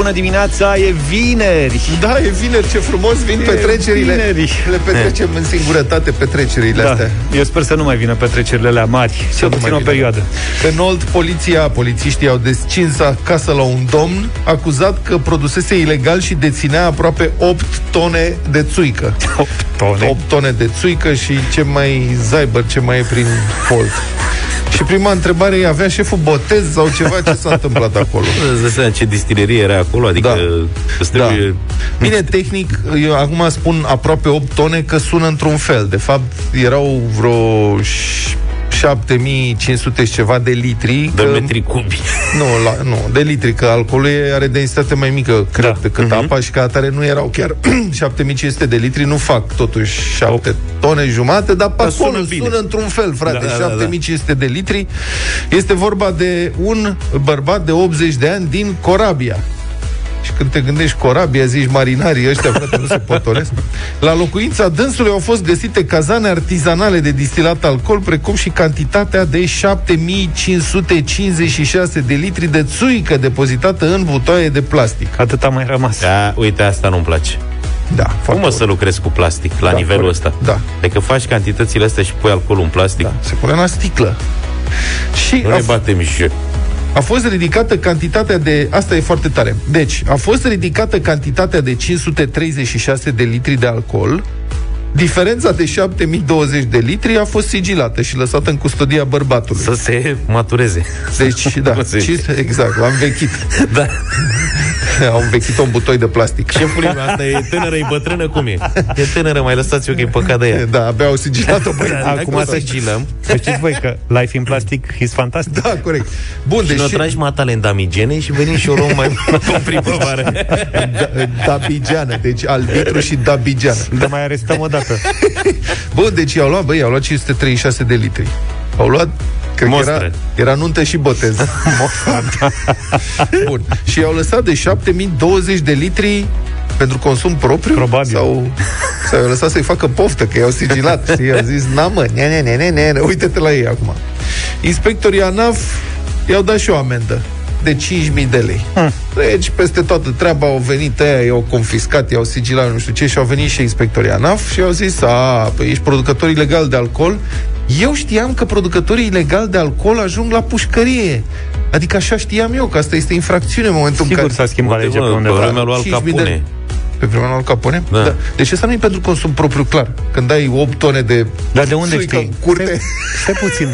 bună dimineața, e vineri! Da, e vineri, ce frumos vin E petrecerile. vineri. Le petrecem în singurătate petrecerile Da, astea. eu sper să nu mai vină petrecerile alea mari, cel nu puțin mai o vină. perioadă. În Olt, poliția, polițiștii au descins acasă la un domn acuzat că produsese ilegal și deținea aproape 8 tone de țuică. 8 tone. 8 tone de țuică și ce mai zaibăr, ce mai e prin Olt. Și prima întrebare e, avea șeful botez sau ceva? Ce s-a întâmplat acolo? Îți dai seama ce distilerie era acolo? Adică Da. îți trebuie... Bine, tehnic, eu acum spun aproape 8 tone că sună într-un fel. De fapt, erau vreo ș- 7500 și ceva de litri. De că- metri cubi. Nu, la, nu, de litri, că alcoolul e- are densitate mai mică, cred, Da. da. decât Mhm. apa și ca atare nu erau chiar 7500 de litri, nu fac totuși 7 tone jumate, dar pe Dar acolo sună sună, bine. într-un fel, frate, Da, da, da, da. 7500 de litri. Este vorba de un bărbat de 80 de ani din Corabia. Și când te gândești Corabia, zici marinarii ăștia, frate, nu se potolesc. La locuința dânsului au fost găsite cazane artizanale de distilat alcool, precum și cantitatea de 7556 de litri de țuică depozitată în butoaie de plastic. Atât a mai rămas. Da, uite, asta nu-mi place. Da, Cum foarte o să lucrezi cu plastic la Da, nivelul corect. ăsta? Da. Adică faci cantitățile astea și pui alcoolul în plastic. Da, se pune la sticlă. Și Nu a, ne batem și eu. A fost ridicată cantitatea de... Asta e foarte tare. Deci, a fost ridicată cantitatea de 536 de litri de alcool, Diferența de 7020 de litri a fost sigilată și lăsată în custodia bărbatului. Să se matureze. Deci, da, Cum se ci, zice. exact, l-am vechit. Da. Au învechit-o în butoi de plastic. Șefului meu, asta e tânără, e bătrână, cum e? E tânără, mai lăsați-o că e păcat de ea. Da, abia au sigilat-o. Băi, Acum să sigilăm Să știți voi că Life in Plastic is fantastic. Da, corect. Bun, și deci ne tragi matale în damigene și venim și o luăm mai în primăvară. da, dabigeană, deci albitru și dabigeană. Dar mai arestăm o dată. Bun, deci i-au luat, băi, i-au luat 536 de litri. Au luat Cred că era, Mostră. era nuntă și botez. Bun. Și i-au lăsat de 7020 de litri pentru consum propriu? Probabil. Sau, sau i-au lăsat să-i facă poftă, că i-au sigilat. și i-au zis, na mă, ne, ne, ne, ne, ne, uite-te la ei acum. Inspectorii ANAF i-au dat și o amendă de 5.000 de lei. Hmm. Deci, peste toată treaba au venit aia, i-au confiscat, i-au sigilat, nu știu ce, și au venit și inspectorii ANAF și au zis, a, păi ești producător ilegal de alcool. Eu știam că producătorii ilegali de alcool ajung la pușcărie. Adică așa știam eu, că asta este infracțiune în momentul în Sigur care... s-a schimbat Uite, legea mă, pe pe undeva. vremea lui Al 5.000 de Capone. Pe vremea lui Al Capone? Da. Deci asta nu e pentru consum propriu, clar. Când ai 8 tone de Dar de unde țuică știi? în curte... Stai, stai puțin.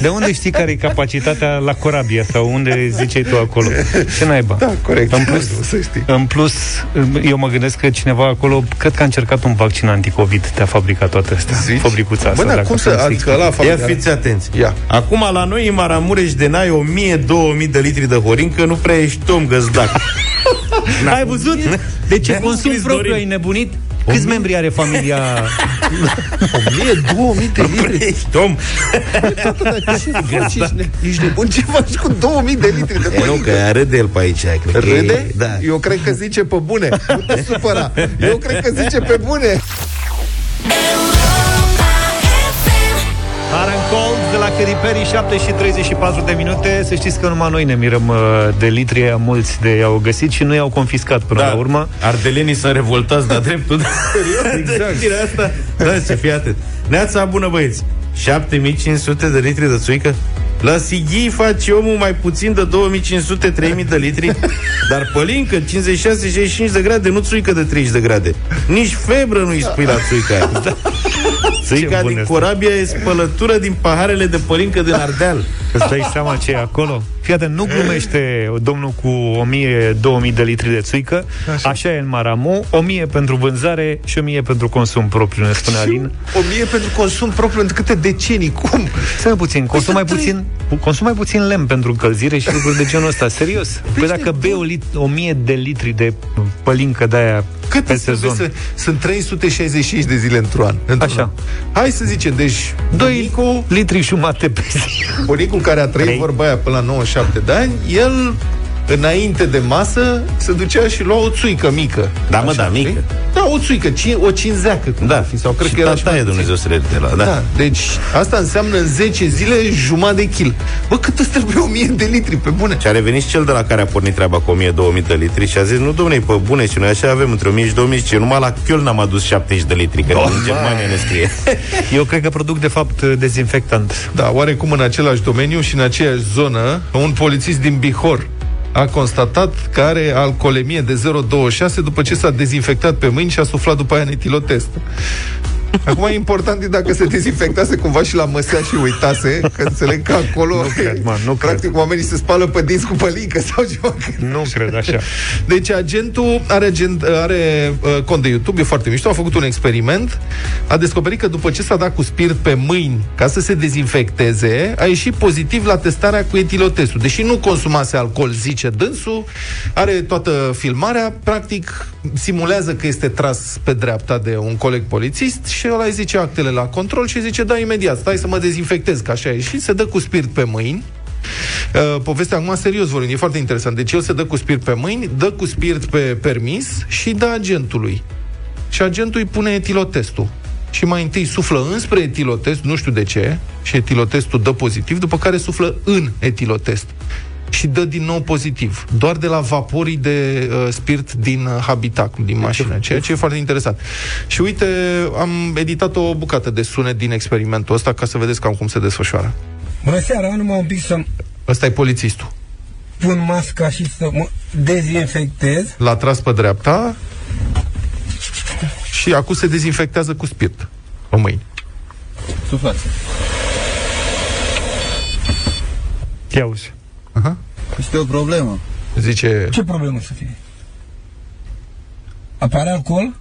De unde știi care e capacitatea la Corabia sau unde ziceai tu acolo? Ce naiba? Da, corect. În plus, Nu, să știi. în plus, eu mă gândesc că cineva acolo, cred că a încercat un vaccin anticovid de a fabrica toate astea. Zici? Fabricuța asta. Bă, dar dacă cum să... sunt Adică ăla Ia familiar. fiți atenți. Ia. Acum la noi în Maramureș de n-ai 1000-2000 de litri de horincă, nu prea ești om găzdac. Ai văzut? De ce Ne-a consum scris propriu Dorin. ai nebunit? Câți membri are familia? 1000, 2000 de Nu prea litri. ești om. Ce faci? Ești, ne- ești nebun? Ce faci cu 2000 de litri de E, nu, părincă? că râde el pe aici. Cred că Râde? E, da. Eu cred că zice pe bune. Nu te supăra. Eu cred că zice pe bune. Aaron Cold de la Katy Perry 7 și 34 de minute Să știți că numai noi ne mirăm uh, de litri aia mulți de i-au găsit și nu i-au confiscat până Da, la urmă Ardelenii sunt revoltați de dreptul. Serios? Exact. De asta? Da, să fie atât. Neața bună, băieți. 7500 de litri de țuică? La Sighii face omul mai puțin de 2500-3000 de litri, dar pălincă 56-65 de grade, nu țuică de 30 de grade. Nici febră nu-i spui la țuica aia. Țuica Ce bun din este. corabia e spălătură din paharele de pălincă din Ardeal. Îți dai seama ce e acolo? Fii atent, nu glumește domnul cu 1000-2000 de litri de țuică Așa, Așa e în Maramu 1000 pentru vânzare și 1000 pentru consum propriu, ne spune Alin 1000 pentru consum propriu în câte decenii? Cum? Stai puțin, consum mai să trăi- puțin Consum mai puțin lemn pentru încălzire și lucruri de genul ăsta Serios Păi dacă bei o lit- 1000 de litri de pălincă de aia Cât pe sunt, sezon să, sunt 365 de zile într-un an. într-un Așa. an. Hai să zicem, deci 2 bunicul, litri și jumate pe zi bunicul care a trăit Trei. vorba aia până la 97 de ani, el înainte de masă, se ducea și lua o țuică mică. Da, mă, da, știi? mică. Da, o țuică, ci- o cinzeacă. cum Da, ar fi, sau cred și că era și tataie mai puțin. Dumnezeu să le de la, da. Da, deci asta înseamnă în 10 zile jumătate de kil. Bă, cât îți trebuie 1000 de litri, pe bune? Și a revenit și cel de la care a pornit treaba cu 1000-2000 de litri și a zis, nu domnule, pe bune, și noi așa avem între 1000 și 2000 și numai la Köln am adus 70 de litri, că în Germania ne scrie. Eu cred că produc, de fapt, dezinfectant. Da, oarecum în același domeniu și în aceeași zonă, un polițist din Bihor a constatat că are alcoolemie de 0,26 după ce s-a dezinfectat pe mâini și a suflat după aia în etilotest. Acum e important e dacă se dezinfectase cumva și la măsea și uitase, că înțeleg că acolo Nu cred, mă, nu practic cred. oamenii se spală pe dinți cu pălincă sau ceva. Nu cred așa. Deci agentul are, agent, are uh, cont de YouTube, e foarte mișto, a făcut un experiment, a descoperit că după ce s-a dat cu spirit pe mâini ca să se dezinfecteze, a ieșit pozitiv la testarea cu etilotestul. Deși nu consumase alcool, zice dânsul, are toată filmarea, practic simulează că este tras pe dreapta de un coleg polițist și ăla îi zice actele la control și zice, da, imediat, stai să mă dezinfectez, că așa a ieșit, se dă cu spirit pe mâini, Uh, povestea acum serios vorbind, e foarte interesant. Deci el se dă cu spirit pe mâini, dă cu spirit pe permis și dă agentului. Și agentul îi pune etilotestul. Și mai întâi suflă înspre etilotest, nu știu de ce, și etilotestul dă pozitiv, după care suflă în etilotest și dă din nou pozitiv, doar de la vaporii de uh, spirit din uh, habitacul, din mașină, ceea ce e foarte interesant. Și uite, am editat o bucată de sunet din experimentul ăsta ca să vedeți cam cum se desfășoară. Bună seara, numai un pic să Ăsta e polițistul. pun masca și să mă dezinfectez. L-a tras pe dreapta și acum se dezinfectează cu spirit pe mâini. Suflați. Ia uzi. Aha. Este o problemă. Zice, Ce problemă să fie? Apare alcool?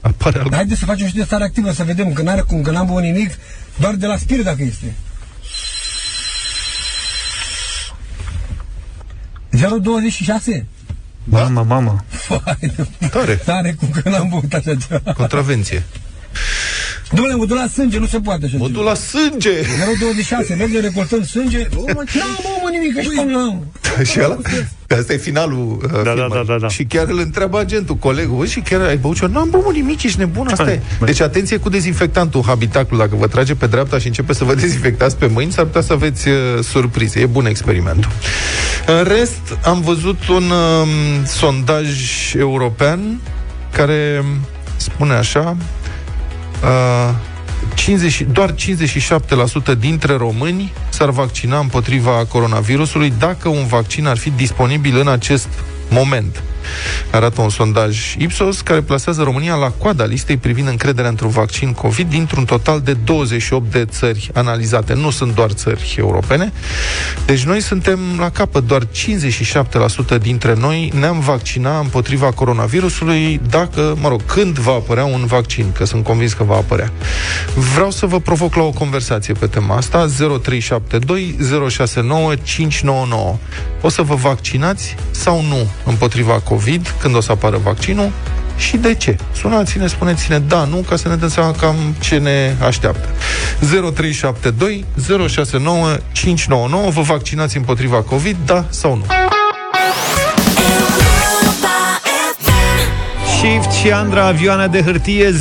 apare al... Haideți să facem și de stare activă, să vedem că n-are cum, că n-am băut nimic, doar de la spirit dacă este. 026? Mama, mama. Vai de- Tare. N-are cum, că n-am băut așa ceva. Contravenție. Domnule, mă duc la sânge, nu se poate așa Mă ceva. duc la sânge! 026, mergem, recoltăm sânge. N-am băut mă, nimic, și cum n-am. și ăla? Asta e finalul uh, Da, da, filmării. da, da, da. Și chiar îl întreabă agentul, colegul, "Bă, și chiar ai băut ceva? N-am băut nimic, ești nebun, asta e. Băi. Deci atenție cu dezinfectantul, habitacul, dacă vă trage pe dreapta și începe să vă dezinfectați pe mâini, s-ar putea să aveți uh, surprize. E bun experimentul. În rest, am văzut un um, sondaj european care spune așa, uh, 50, doar 57% dintre români s-ar vaccina împotriva coronavirusului dacă un vaccin ar fi disponibil în acest moment. Arată un sondaj Ipsos care plasează România la coada listei privind încrederea într-un vaccin COVID dintr-un total de 28 de țări analizate. Nu sunt doar țări europene. Deci noi suntem la capăt. Doar 57% dintre noi ne-am vaccina împotriva coronavirusului dacă, mă rog, când va apărea un vaccin, că sunt convins că va apărea. Vreau să vă provoc la o conversație pe tema asta 0372 069 599. O să vă vaccinați sau nu împotriva COVID când o să apară vaccinul și de ce? Sunați-ne, spuneți-ne da, nu, ca să ne dăm seama cam ce ne așteaptă. 0372 069 599 Vă vaccinați împotriva COVID, da sau nu? Shift și Andra, avioane de hârtie 0372069599.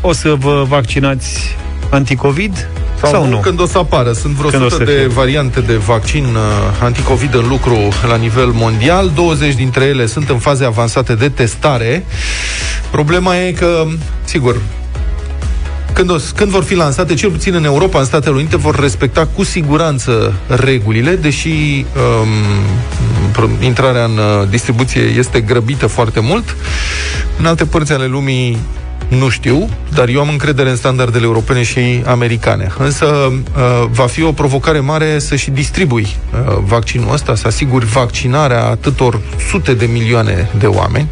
O să vă vaccinați anticovid sau, sau nu? Când o să apară. Sunt vreo Când o 100 să de fie. variante de vaccin uh, anticovid în lucru la nivel mondial. 20 dintre ele sunt în faze avansate de testare. Problema e că, sigur, când, o, când vor fi lansate, cel puțin în Europa, în Statele Unite, vor respecta cu siguranță regulile, deși um, pro- intrarea în uh, distribuție este grăbită foarte mult. În alte părți ale lumii nu știu, dar eu am încredere în standardele europene și americane. Însă uh, va fi o provocare mare să și distribui uh, vaccinul ăsta, să asiguri vaccinarea atâtor sute de milioane de oameni.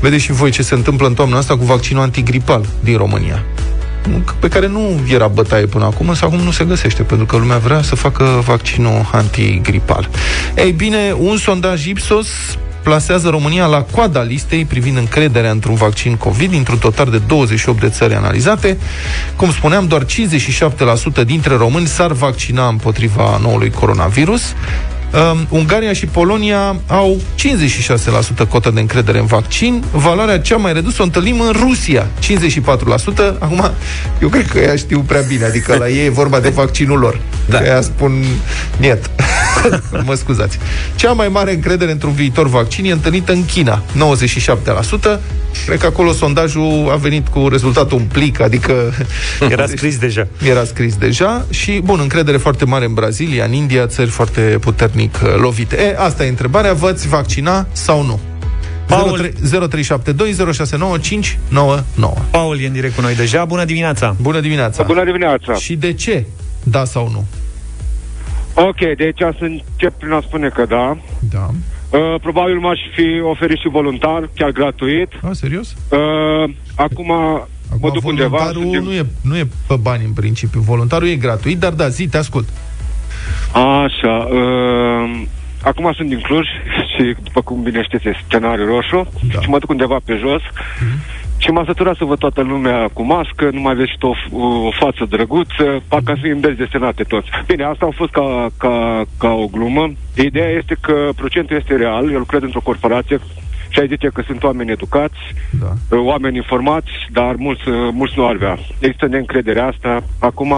Vedeți și voi ce se întâmplă în toamna asta cu vaccinul antigripal din România pe care nu era bătaie până acum, însă acum nu se găsește, pentru că lumea vrea să facă vaccinul antigripal. Ei bine, un sondaj Ipsos plasează România la coada listei privind încrederea într-un vaccin COVID dintr-un total de 28 de țări analizate. Cum spuneam, doar 57% dintre români s-ar vaccina împotriva noului coronavirus. Um, Ungaria și Polonia au 56% cotă de încredere în vaccin. Valoarea cea mai redusă o întâlnim în Rusia, 54%. Acum, eu cred că ea știu prea bine, adică la ei e vorba de vaccinul lor. Da. Că ea spun niet. mă scuzați. Cea mai mare încredere într-un viitor vaccin e întâlnită în China, 97%. Cred că acolo sondajul a venit cu rezultatul un plic, adică... Era scris deja. Era scris deja și, bun, încredere foarte mare în Brazilia, în India, țări foarte puternic uh, lovite. E, asta e întrebarea, v-ați vaccina sau nu? Paul... 0372069599. Paul e în direct cu noi deja. Bună dimineața! Bună dimineața! Bună dimineața! Și de ce? Da sau nu? Ok, deci să încep prin a spune că da. Da. Uh, probabil m-aș fi oferit și voluntar, chiar gratuit. A, serios? Uh, acum mă duc undeva. Voluntarul suntem- nu e, nu e pe bani în principiu. Voluntarul e gratuit, dar da, zi, te ascult. Așa. Uh, acum sunt din Cluj și, după cum bine știți, e scenariu roșu. Da. Și mă duc undeva pe jos. Și m-a săturat să văd toată lumea cu mască, nu mai vezi și tu o, f- o față drăguță, parcă să îmi desenate toți. Bine, asta a fost ca, ca, ca o glumă. Ideea este că procentul este real, eu lucrez într-o corporație și ai zice că sunt oameni educați, Da. oameni informați, dar mulți, mulți nu ar vrea. Există neîncrederea asta. Acum,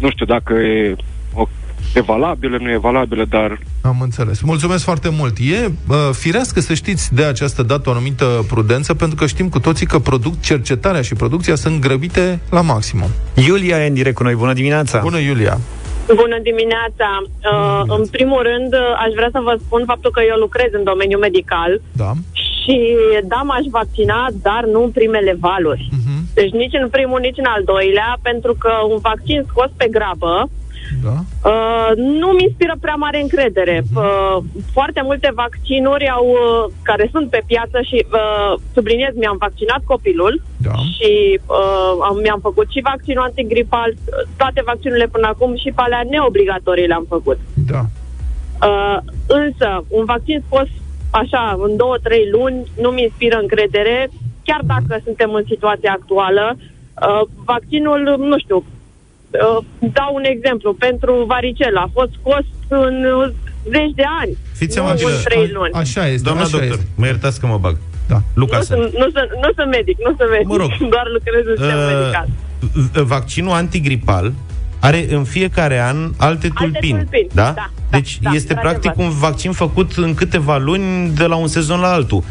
nu știu dacă e, o, e valabilă, nu e valabilă, dar Am înțeles. Mulțumesc foarte mult. E uh, firească să știți de această dată o anumită prudență, pentru că știm cu toții că produc, cercetarea și producția sunt grăbite la maximum. Iulia e în direct cu noi. Bună dimineața! Bună, Iulia! Bună dimineața! Uh, în primul rând, uh, aș vrea să vă spun faptul că eu lucrez în domeniul medical Da. și da, m-aș vaccina, dar nu în primele valuri. Mhm. Deci nici în primul, nici în al doilea, pentru că un vaccin scos pe grabă Da. uh, nu mi inspiră prea mare încredere. Uh, foarte multe vaccinuri au, uh, care sunt pe piață și uh, subliniez, mi-am vaccinat copilul Da. și uh, am, mi-am făcut și vaccinul antigripal, toate vaccinurile până acum și pe alea neobligatorii le-am făcut. Da. Uh, însă, un vaccin scos așa, în două, trei luni, nu mi inspiră încredere, chiar dacă suntem în situația actuală. Uh, vaccinul, nu știu, uh, dau un exemplu, pentru varicela a fost scos în uh, zeci de ani, Fiți nu amabilă. în trei luni. Așa este, Doamna așa doctor, este. mă iertați că mă bag. Da. Luca Nu sunt. sunt, nu, sunt, nu sunt medic, nu sunt medic, Mă rog. doar lucrez în sistemul medical. Uh, vaccinul antigripal are în fiecare an alte tulpini. tulpini, Da? da, da, Deci da, este într-adevăr. practic un vaccin făcut în câteva luni de la un sezon la altul.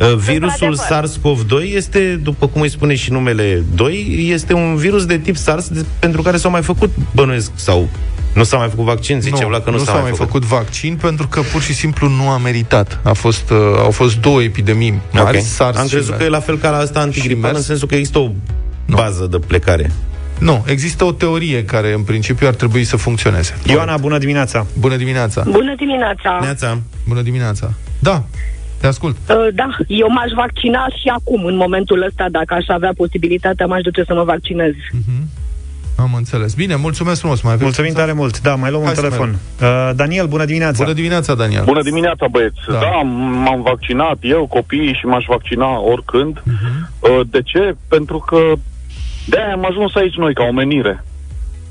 Uh, Virusul Într-adevăr. SARS-CoV-2 este, după cum îi spune și numele 2, este un virus de tip SARS de, pentru care s-au mai făcut bănuiesc sau nu s-a mai făcut vaccin, zice Vlad că nu, nu s-a mai făcut. făcut vaccin pentru că pur și simplu nu a meritat. A fost, uh, au fost două epidemii mari, Ok. SARS Am și crezut că e la fel ca la asta antigripal, MERS. în sensul că există o bază de plecare. Nu, există o teorie care în principiu ar trebui să funcționeze. Ioana, bună dimineața! Bună dimineața! Bună dimineața! Neața, Bună dimineața! Da, te ascult. Uh, Da, eu m-aș vaccina și acum, în momentul ăsta, dacă aș avea posibilitatea, m-aș duce să mă vaccinez. Am înțeles. Bine, mulțumesc frumos. Mai aveți Mulțumim tare mult. Da, mai luăm Hai un să telefon. Uh, Daniel, bună dimineața! Bună dimineața, Daniel. Bună dimineața, băieți. Da. Da, da m-am vaccinat eu, copiii și m-aș vaccina oricând. Uh-huh. De ce? Pentru că de-aia am ajuns aici noi, ca omenire.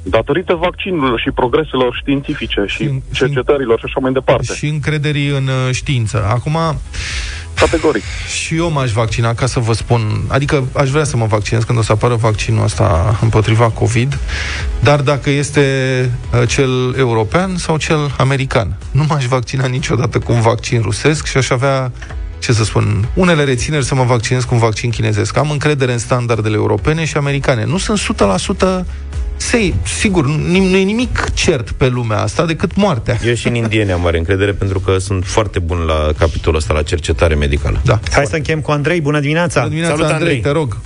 Datorită vaccinurilor și progreselor științifice și, Și- și- cercetărilor și așa mai departe. Și încrederii în uh, știință. Acum, Categoric. și eu m-aș vaccina ca să vă spun, adică aș vrea să mă vaccinez când o să apară vaccinul ăsta împotriva COVID, dar dacă este uh, cel european sau cel american. Nu m-aș vaccina niciodată cu un vaccin rusesc și aș avea ce să spun, unele rețineri să mă vaccinez cu un vaccin chinezesc. Am încredere în standardele europene și americane. Nu sunt 100% sei, sigur, nu nu e nimic cert pe lumea asta decât moartea. eu și în indieni am mare încredere pentru că sunt foarte bun la capitolul ăsta, la cercetare medicală. Da. Hai să încheiem cu Andrei. Bună dimineața! Bună dimineața, Salut, Andrei, Andrei. te rog.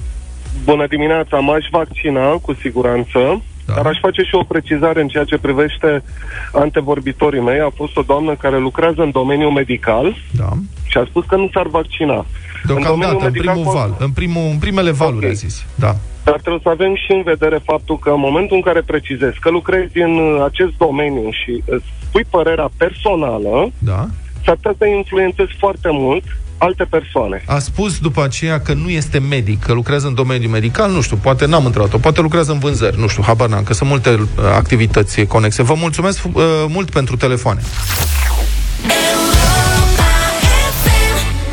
Bună dimineața, m-aș vaccina cu siguranță, Da. da. dar aș face și o precizare în ceea ce privește antevorbitorii mei. A fost o doamnă care lucrează în domeniul medical Da. și a spus că nu s-ar vaccina. Deocamdată, în, primul val, în, primul, în primele valuri, Ok. a zis. Da. Dar trebuie să avem și în vedere faptul că în momentul în care precizezi că lucrezi în uh, acest domeniu și îți spui părerea personală, Da. s-ar putea să influențez foarte mult alte persoane. A spus după aceea că nu este medic, că lucrează în domeniul medical, nu știu, poate n-am întrebat-o, poate lucrează în vânzări, nu știu, habar n-am, că sunt multe uh, activități conexe. Vă mulțumesc uh, mult pentru telefoane.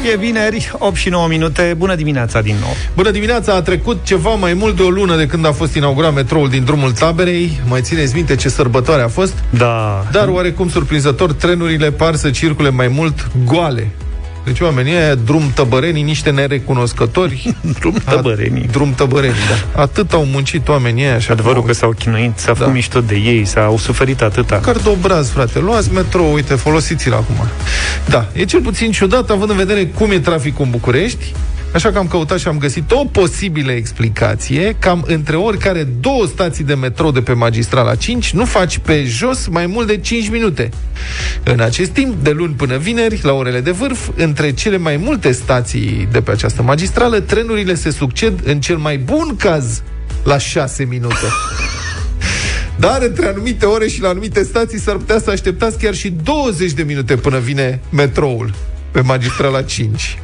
E vineri, 8 și 9 minute. Bună dimineața din nou. Bună dimineața, a trecut ceva mai mult de o lună de când a fost inaugurat metroul din drumul taberei. Mai țineți minte ce sărbătoare a fost? Da. Dar oarecum surprinzător, trenurile par să circule mai mult goale deci oamenii ăia, drum tăbărenii, niște nerecunoscători. drum tăbărenii. drum tăbărenii, da. Atât au muncit oamenii ăia. Așa Adevărul că s-au chinuit, s-a făcut da. mișto de ei, s-au suferit atâta. Măcar de obraz, frate. Luați metrou, uite, folosiți-l acum. Da, e cel puțin ciudat, având în vedere cum e traficul în București, Așa că am căutat și am găsit o posibilă explicație. Cam între oricare două stații de metrou de pe magistrala 5 nu faci pe jos mai mult de 5 minute. În acest timp, de luni până vineri, la orele de vârf, între cele mai multe stații de pe această magistrală, trenurile se succed în cel mai bun caz la 6 minute. Dar între anumite ore și la anumite stații s-ar putea să așteptați chiar și 20 de minute până vine metroul pe magistrala 5.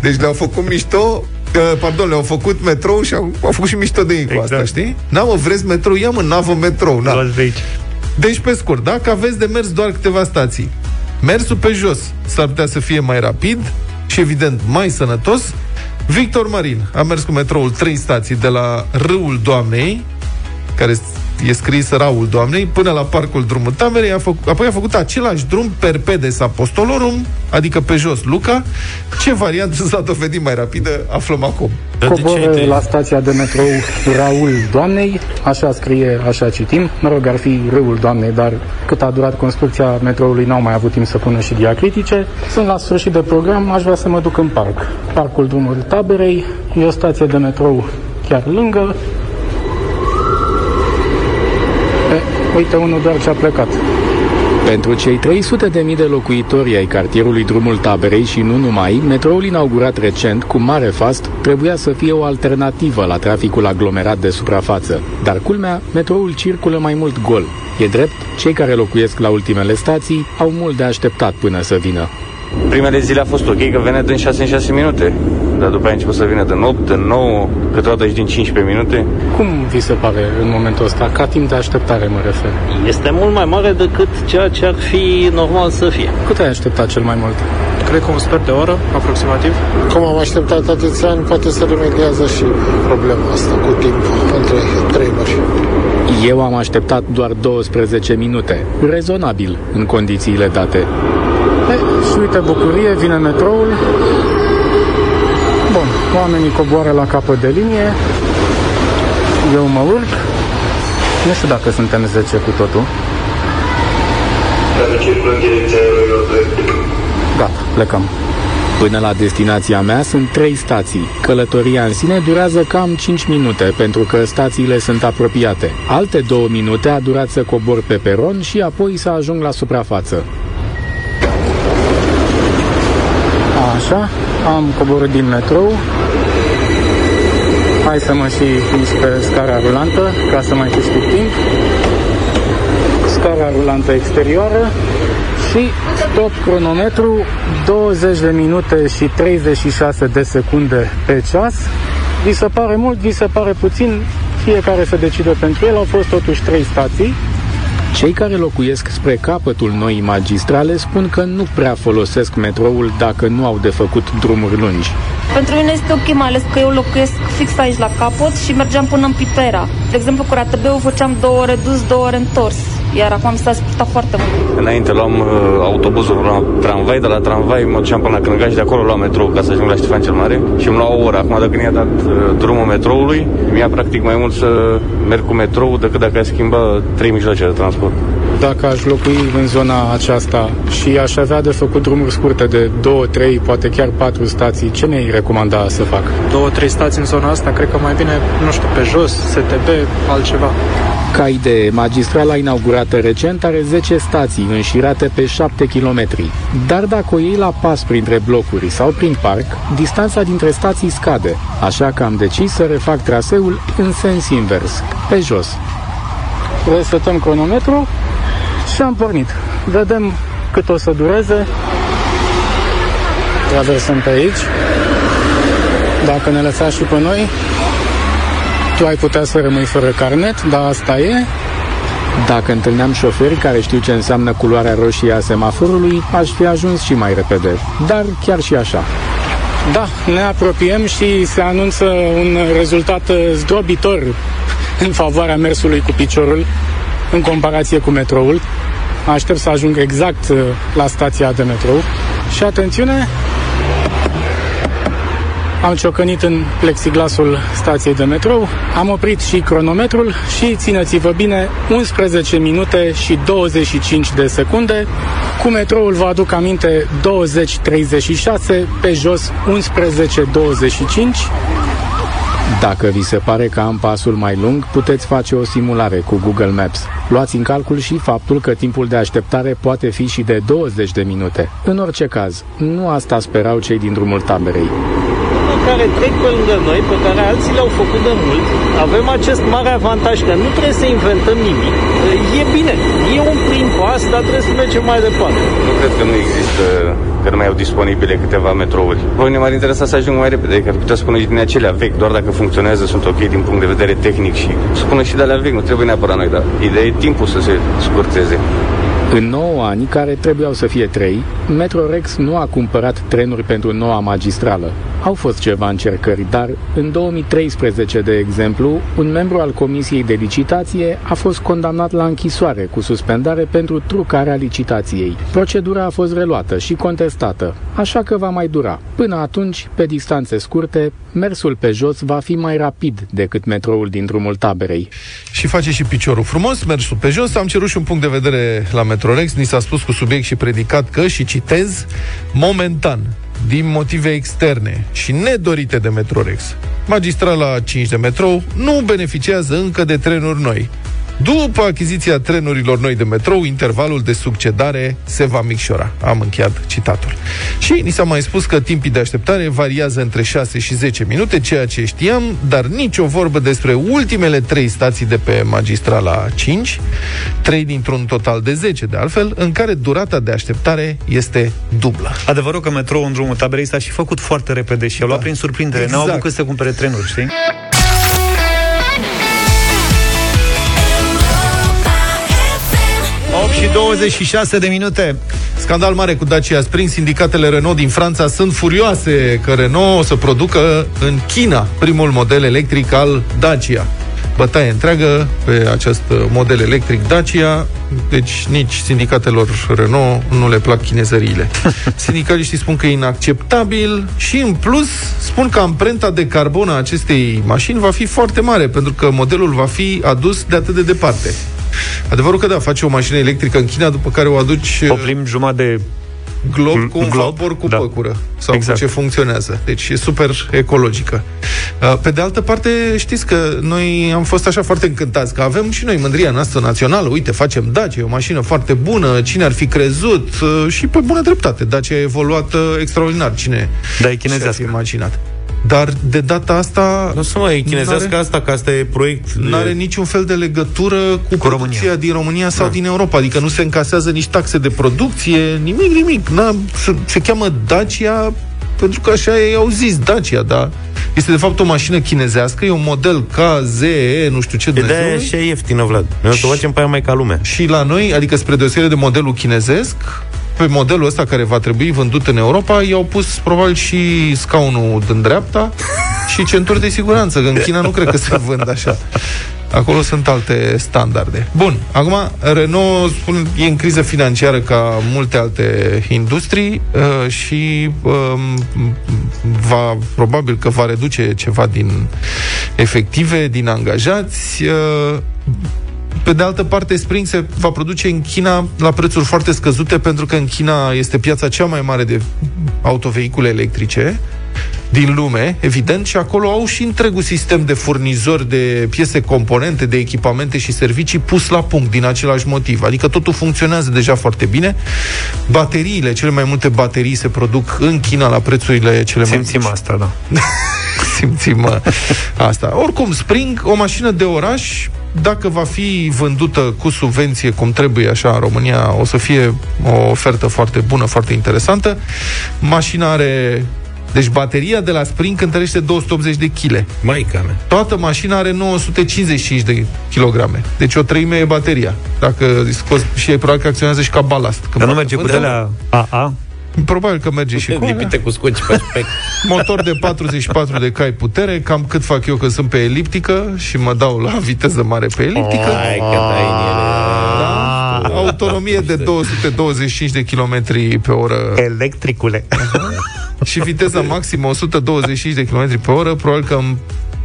Deci le-au făcut mișto Uh, pardon, le-au făcut metrou și au, au făcut și mișto de ei exact. cu asta, exact. știi? N-am, mă, vreți metrou? Ia mă, n-avă metrou. Na. De aici. Deci, pe scurt, dacă aveți de mers doar câteva stații, mersul pe jos s-ar putea să fie mai rapid și, evident, mai sănătos. Victor Marin a mers cu metroul 3 stații de la Râul Doamnei, care e scris Raul Doamnei, până la Parcul Drumul Tamerei, a făcut, apoi a făcut același drum Perpedes Apostolorum, adică pe jos Luca. Ce variantă s-a dovedit mai rapidă, aflăm acum. Cobor la stația de metrou Raul Doamnei, așa scrie, așa citim, mă rog, ar fi Râul Doamnei, dar cât a durat construcția metroului n-au mai avut timp să pună și diacritice. Sunt la sfârșit de program, aș vrea să mă duc în parc. Parcul Drumul Taberei, e o stație de metrou chiar lângă, Uite unul doar ce a plecat. Pentru cei 300 de mii de locuitori ai cartierului Drumul Taberei și nu numai, metroul inaugurat recent, cu mare fast, trebuia să fie o alternativă la traficul aglomerat de suprafață. Dar culmea, metroul circulă mai mult gol. E drept, cei care locuiesc la ultimele stații au mult de așteptat până să vină. Primele zile a fost ok, că venea din 6 în 6 minute, dar după aia a început să vină de 8, de 9, câteodată și din 15 minute. Cum vi se pare în momentul ăsta? Ca timp de așteptare mă refer. Este mult mai mare decât ceea ce ar fi normal să fie. Cât ai așteptat cel mai mult? Cred că un sfert de oră, aproximativ. Cum am așteptat atâția ani, poate să remediază și problema asta cu timp între trenuri. Eu am așteptat doar 12 minute, rezonabil în condițiile date. E, și uite bucurie, vine metroul. Bun, oamenii coboară la capăt de linie. Eu mă urc. Nu știu dacă suntem 10 cu totul. Gata, plecăm. Până la destinația mea sunt trei stații. Călătoria în sine durează cam 5 minute, pentru că stațiile sunt apropiate. Alte două minute a durat să cobor pe peron și apoi să ajung la suprafață. Așa, am coborât din metrou. Hai să mă și mișc pe scara rulantă, ca să mai câștig timp. Scara rulantă exterioară și stop cronometru 20 de minute și 36 de secunde pe ceas. Vi se pare mult, vi se pare puțin, fiecare să decide pentru el. Au fost totuși trei stații cei care locuiesc spre capătul noii magistrale spun că nu prea folosesc metroul dacă nu au de făcut drumuri lungi. Pentru mine este ok, mai ales că eu locuiesc fix aici la capăt și mergeam până în Pipera. De exemplu, cu ratb făceam două ore dus, două ore întors. Iar acum s-a scurtat foarte mult. Înainte luam uh, autobuzul la tramvai, de la tramvai mă duceam până la Crânga și de acolo luam metrou ca să ajung la Ștefan cel Mare și îmi lua o oră. Acum dacă mi-a dat uh, drumul metroului, mi-a practic mai mult să merg cu metrou decât dacă aș schimba trei mijloace de transport. Dacă aș locui în zona aceasta și aș avea de făcut drumuri scurte de 2, 3, poate chiar 4 stații, ce mi-ai recomanda să fac? 2-3 stații în zona asta, cred că mai bine, nu știu, pe jos, STB, altceva. Ca idee, magistrala inaugurată recent are 10 stații înșirate pe 7 km. Dar dacă o iei la pas printre blocuri sau prin parc, distanța dintre stații scade, așa că am decis să refac traseul în sens invers, pe jos. Resetăm cronometru și am pornit. Vedem cât o să dureze. traversăm pe aici. Dacă ne lăsa și pe noi, tu ai putea să rămâi fără carnet, dar asta e. Dacă întâlneam șoferi care știu ce înseamnă culoarea roșie a semaforului, aș fi ajuns și mai repede. Dar chiar și așa. Da, ne apropiem și se anunță un rezultat uh, zdrobitor în favoarea mersului cu piciorul în comparație cu metroul. Aștept să ajung exact uh, la stația de metrou. Și atențiune, am ciocănit în plexiglasul stației de metrou, am oprit și cronometrul și, țineți-vă bine, 11 minute și 25 de secunde. Cu metroul vă aduc aminte 20.36, pe jos 11.25. Dacă vi se pare că am pasul mai lung, puteți face o simulare cu Google Maps. Luați în calcul și faptul că timpul de așteptare poate fi și de 20 de minute. În orice caz, nu asta sperau cei din drumul taberei care trec pe lângă noi, pe care alții le-au făcut de mult, avem acest mare avantaj că nu trebuie să inventăm nimic. E bine, e un prim pas, dar trebuie să mergem mai departe. Nu cred că nu există că nu mai au disponibile câteva metrouri. Pe mine m-ar interesa să ajung mai repede, că putea spune din acelea vechi, doar dacă funcționează sunt ok din punct de vedere tehnic și spune și de alea vechi, nu trebuie neapărat noi, dar ideea e timpul să se scurteze. În 9 ani, care trebuiau să fie 3, Metrorex nu a cumpărat trenuri pentru noua magistrală. Au fost ceva încercări, dar în 2013, de exemplu, un membru al Comisiei de Licitație a fost condamnat la închisoare cu suspendare pentru trucarea licitației. Procedura a fost reluată și contestată, așa că va mai dura. Până atunci, pe distanțe scurte, mersul pe jos va fi mai rapid decât metroul din drumul taberei. Și face și piciorul frumos, mersul pe jos. Am cerut și un punct de vedere la Metrorex. Ni s-a spus cu subiect și predicat că, și citez, momentan, din motive externe și nedorite de Metrorex, magistrala 5 de metrou nu beneficiază încă de trenuri noi. După achiziția trenurilor noi de metrou, intervalul de succedare se va micșora. Am încheiat citatul. Și ni s-a mai spus că timpii de așteptare variază între 6 și 10 minute, ceea ce știam, dar nicio vorbă despre ultimele trei stații de pe magistrala 5, trei dintr-un total de 10 de altfel, în care durata de așteptare este dublă. Adevărul că metrou în drumul taberei s-a și făcut foarte repede și a luat da. prin surprindere. Exact. N-au avut să cumpere trenuri, știi? 8 și 26 de minute. Scandal mare cu Dacia Spring. Sindicatele Renault din Franța sunt furioase că Renault o să producă în China primul model electric al Dacia bătaie întreagă pe acest model electric Dacia, deci nici sindicatelor Renault nu le plac chinezăriile. Sindicaliștii spun că e inacceptabil și în plus spun că amprenta de carbon a acestei mașini va fi foarte mare, pentru că modelul va fi adus de atât de departe. Adevărul că da, face o mașină electrică în China, după care o aduci... Oprim jumătate de glob cu un glob, vapor cu da. păcură sau exact. cu ce funcționează. Deci e super ecologică. Uh, pe de altă parte, știți că noi am fost așa foarte încântați că avem și noi mândria noastră națională. Uite, facem Dacia, e o mașină foarte bună, cine ar fi crezut uh, și pe bună dreptate. Dacia a evoluat uh, extraordinar. Cine da, e chinezească. imaginat? Dar de data asta... Nu să mai chinezească asta, că asta e proiect... Nu are niciun fel de legătură cu, cu producția România. din România sau da. din Europa. Adică nu se încasează nici taxe de producție, nimic, nimic. Na, se, se cheamă Dacia pentru că așa ei au zis Dacia, dar este de fapt o mașină chinezească, e un model KZE, nu știu ce Dumnezeu. E și ieftină, Vlad. Noi și, o facem pe aia mai ca lumea. Și la noi, adică spre deosebire de modelul chinezesc, pe modelul ăsta care va trebui vândut în Europa, i-au pus probabil și scaunul din dreapta și centuri de siguranță, că în China nu cred că se vând așa. Acolo sunt alte standarde. Bun, acum Renault spun, e în criză financiară ca multe alte industrii uh, și uh, va, probabil că va reduce ceva din efective, din angajați. Uh, pe de altă parte, Spring se va produce în China la prețuri foarte scăzute, pentru că în China este piața cea mai mare de autovehicule electrice din lume, evident, și acolo au și întregul sistem de furnizori de piese componente, de echipamente și servicii pus la punct din același motiv. Adică totul funcționează deja foarte bine. Bateriile, cele mai multe baterii se produc în China la prețurile cele Simțim mai asta, da. Simțim asta. Oricum, Spring, o mașină de oraș dacă va fi vândută cu subvenție cum trebuie așa în România, o să fie o ofertă foarte bună, foarte interesantă. Mașina are deci bateria de la Spring cântărește 280 de kg. Maica mea. Toată mașina are 955 de kilograme. Deci o treime e bateria. Dacă scoți și e probabil că acționează și ca balast. Dar nu merge cu de la AA? Probabil că merge și cu Lipite cu scoci pe spec. Motor de 44 de cai putere, cam cât fac eu că sunt pe eliptică și mă dau la viteză mare pe eliptică. Hai că dai în ele. Da. Autonomie de 225 de km pe oră Electricule. și viteza maximă 125 de km pe oră, probabil că în,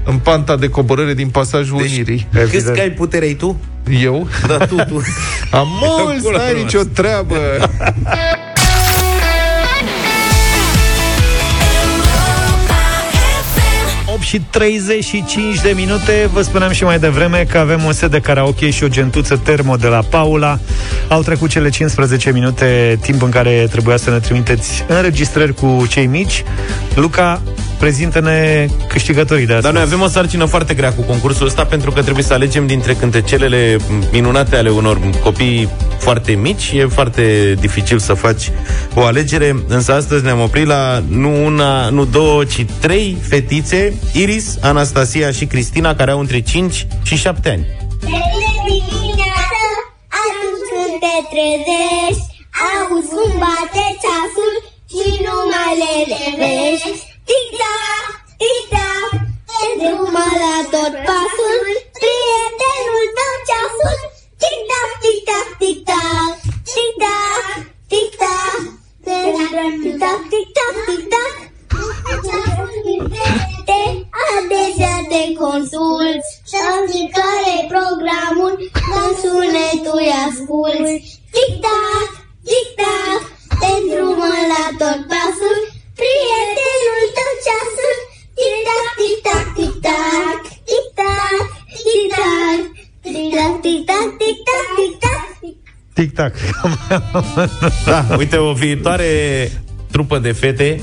în panta de coborâre din pasajul deci, Unirii. Câți cai putere ai tu? Eu? Da, tu, tu. Am mulți, Acolo n-ai rămas. nicio treabă. Și 35 de minute. Vă spuneam și mai devreme că avem un set de karaoke și o gentuță termo de la Paula. Au trecut cele 15 minute Timp în care trebuia să ne trimiteți înregistrări cu cei mici. Luca, prezintă-ne câștigătorii de astăzi Dar noi avem o sarcină foarte grea cu concursul ăsta pentru că trebuie să alegem dintre cântecelele minunate ale unor copii foarte mici. E foarte dificil să faci o alegere, însă astăzi ne-am oprit la nu una, nu două, ci trei fetițe, Iris, Anastasia și Cristina, care au între 5 și 7 ani. De dimineață, atunci când te trezești Auzi cum bate ceasul și nu mai le levești Tic-tac, tic-tac, te drumă la tot pasul Prietenul tău ceasul. Tic-tac, tic-tac, tic-tac Tic-tac, tic-tac. Tic-tac, tic-tac, tic-tac. Te adesea te consulți. Și care programul În sunetul îi asculți Tic-tac, tic-tac Te drumă la tot pasul Prietenul tău ceasul Tic-tac, tic-tac, tic-tac Tic-tac, tic-tac Tic-tac, tic-tac, tic-tac, tic-tac Tic-tac Da, uite, o viitoare trupă de fete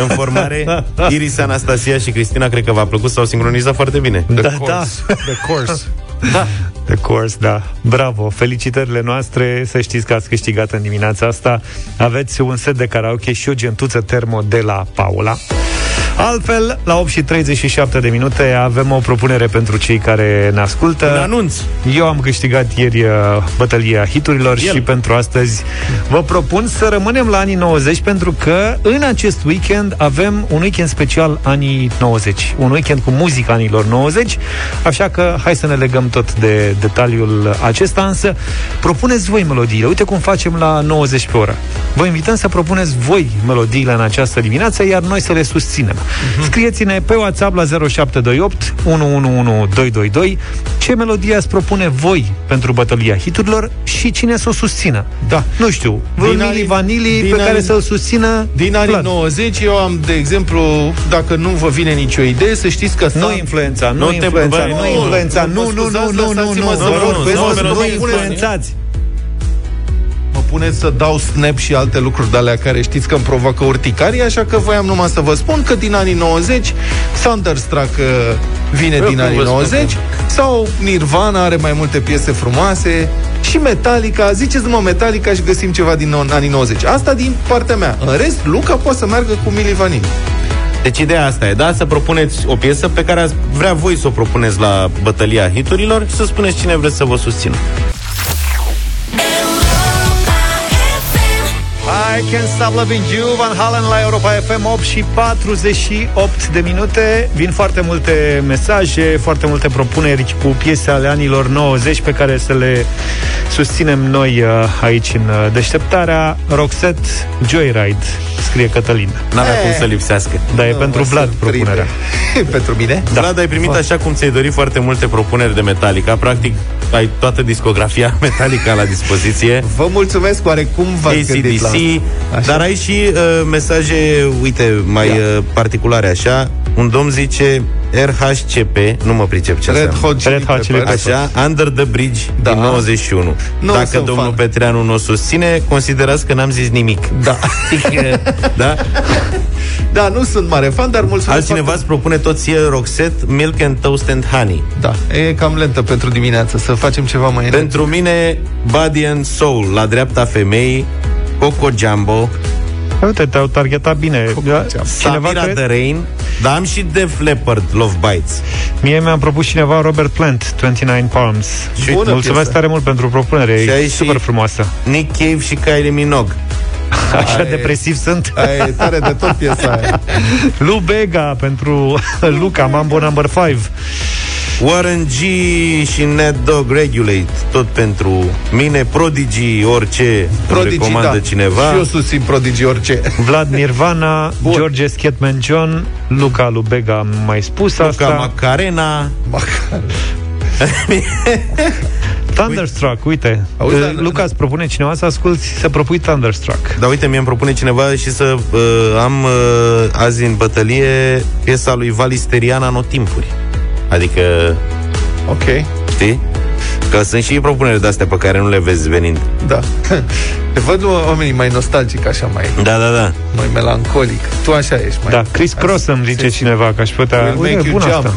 în formare Iris, Anastasia și Cristina Cred că v-a plăcut, s-au sincronizat foarte bine Da, da. The course. Da. The course, da. Bravo! Felicitările noastre, să știți că ați câștigat în dimineața asta. Aveți un set de karaoke și o gentuță termo de la Paula. Altfel, la 8 și 37 de minute avem o propunere pentru cei care ne ascultă. Un anunț. Eu am câștigat ieri uh, bătălia hiturilor El. și pentru astăzi vă propun să rămânem la anii 90 pentru că în acest weekend avem un weekend special anii 90. Un weekend cu muzica anilor 90, așa că hai să ne legăm tot de detaliul acesta, însă propuneți voi melodiile. Uite cum facem la 90 pe oră. Vă invităm să propuneți voi melodiile în această dimineață, iar noi să le susținem. Uh-huh. Scrieți-ne pe WhatsApp la 0728 111222 ce melodie ați propune voi pentru bătălia hiturilor și cine să o susțină. Da. Nu știu, Din Mili anii- Vanili din pe care anii- să-l susțină Din anii Vlad. 90 eu am, de exemplu, dacă nu vă vine nicio idee, să știți că Nu sta- influența, nu, Nu te- influența, băi, nu nu, influența, nu, nu, mă nu, nu, scuzați, nu, nu, lăsați-mă nu, să vă vă rog, rog, vezi, nu, nu, nu, nu nu, influențați. mă puneți să dau snap și alte lucruri de alea care știți că îmi provoacă urticarii, așa că voiam numai să vă spun că din anii 90 Thunderstruck uh, vine Eu din cum anii vă spun 90 sau Nirvana are mai multe piese frumoase și Metallica, ziceți-mă Metallica și găsim ceva din no- anii 90. Asta din partea mea. În rest, Luca poate să meargă cu Mili Vanilli. Deci ideea asta e, da? Să propuneți o piesă pe care ați vrea voi să o propuneți la bătălia hiturilor și să spuneți cine vreți să vă susțină. I Can't Stop Loving You, Van Halen la Europa FM 8 și 48 de minute. Vin foarte multe mesaje, foarte multe propuneri cu piese ale anilor 90 pe care să le susținem noi uh, aici în uh, deșteptarea. Roxette Joyride, scrie Cătălin. N-avea Eh. cum să lipsească. Da, e Nu, pentru mă Vlad surprinde. propunerea. pentru mine? Da. Vlad, ai primit așa cum ți-ai dorit foarte multe propuneri de Metallica. Practic, ai toată discografia Metallica la dispoziție. Vă mulțumesc oarecum v-ați gândit la ACDC, asta. dar ai și uh, mesaje, uite, mai Ia. uh, particulare așa. Un domn zice RHCP, nu mă pricep ce Red înseamnă. Hot Chili Red Hot Chili Peppers. Așa, Under the Bridge Da. din 91. Nu Dacă sunt domnul fan. Petreanu nu o susține, considerați că n-am zis nimic. Da. da? Da, nu sunt mare fan, dar mulțumesc Altcineva foarte îți propune tot ție Roxet, Milk and Toast and Honey. Da, e cam lentă pentru dimineață, să facem ceva mai Pentru mine, Body and Soul, la dreapta femeii, Coco Jumbo, Uite, te-au targetat bine. Da, Samira cre- The Rain, dar am și Def Leppard, Love Bites. Mie mi-a propus cineva Robert Plant, 29 Palms. Și bună Mulțumesc piesă. tare mult pentru propunere, Și e ai super și- frumoasă. Nick Cave și Kylie Minogue. Așa Aia e- depresiv sunt. Aia e tare de tot piesa aia. Lu Bega pentru Luca, Mambo Number 5. Warren G și Ned Dog Regulate, tot pentru mine, Prodigy, orice Prodigy, îmi recomandă da. cineva. Și eu susțin Prodigy orice. Vlad Nirvana, Bun. George Scatman John, Luca Lubega am mai spus Luca asta. Macarena. Thunderstruck, uite. Auzi, Uh, dar- Luca, îți propune cineva să asculti, să propui Thunderstruck. Dar uite, mie îmi propune cineva și să uh, am uh, azi în bătălie piesa lui Valisterian Anotimpuri. Adică, Ok, știi? Că sunt și propuneri de-astea pe care nu le vezi venind. da. Te văd oamenii mai nostalgic, așa, mai, Da, da, da. mai melancolic. Tu așa ești, mai... Da, Chris Cross îmi zice cineva că aș putea... Will make you bună jump. asta.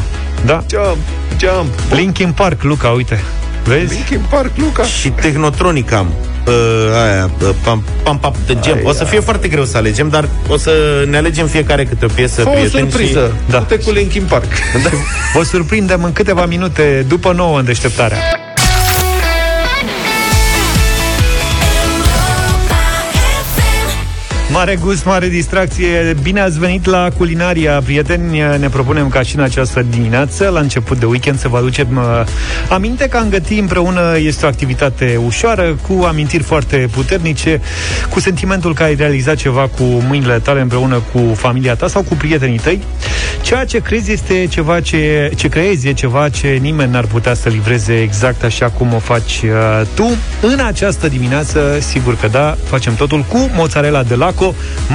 Da. Jump, jump. Linkin Park, Luca, uite. Vezi? Linkin Park, Luca. Și Technotronic am. Uh, aia, uh, pam, pam, pam, the gem. Aia. O să fie foarte greu să alegem, dar o să ne alegem fiecare câte o piesă, Fă o prieteni. surpriză. Da. Da. Du-te cu Linkin Park. Vă surprindem în câteva minute după nouă în deșteptarea. Mare gust, mare distracție. Bine ați venit la Culinaria, prieteni. Ne propunem ca și în această dimineață, la început de weekend, să vă aducem uh, aminte că a îngăti împreună este o activitate ușoară, cu amintiri foarte puternice, cu sentimentul că ai realizat ceva cu mâinile tale împreună cu familia ta sau cu prietenii tăi. Ceea ce crezi este ceva ce, ce creezi, e ceva ce nimeni n-ar putea să livreze exact așa cum o faci uh, tu. În această dimineață, sigur că da, facem totul cu mozzarella de laco.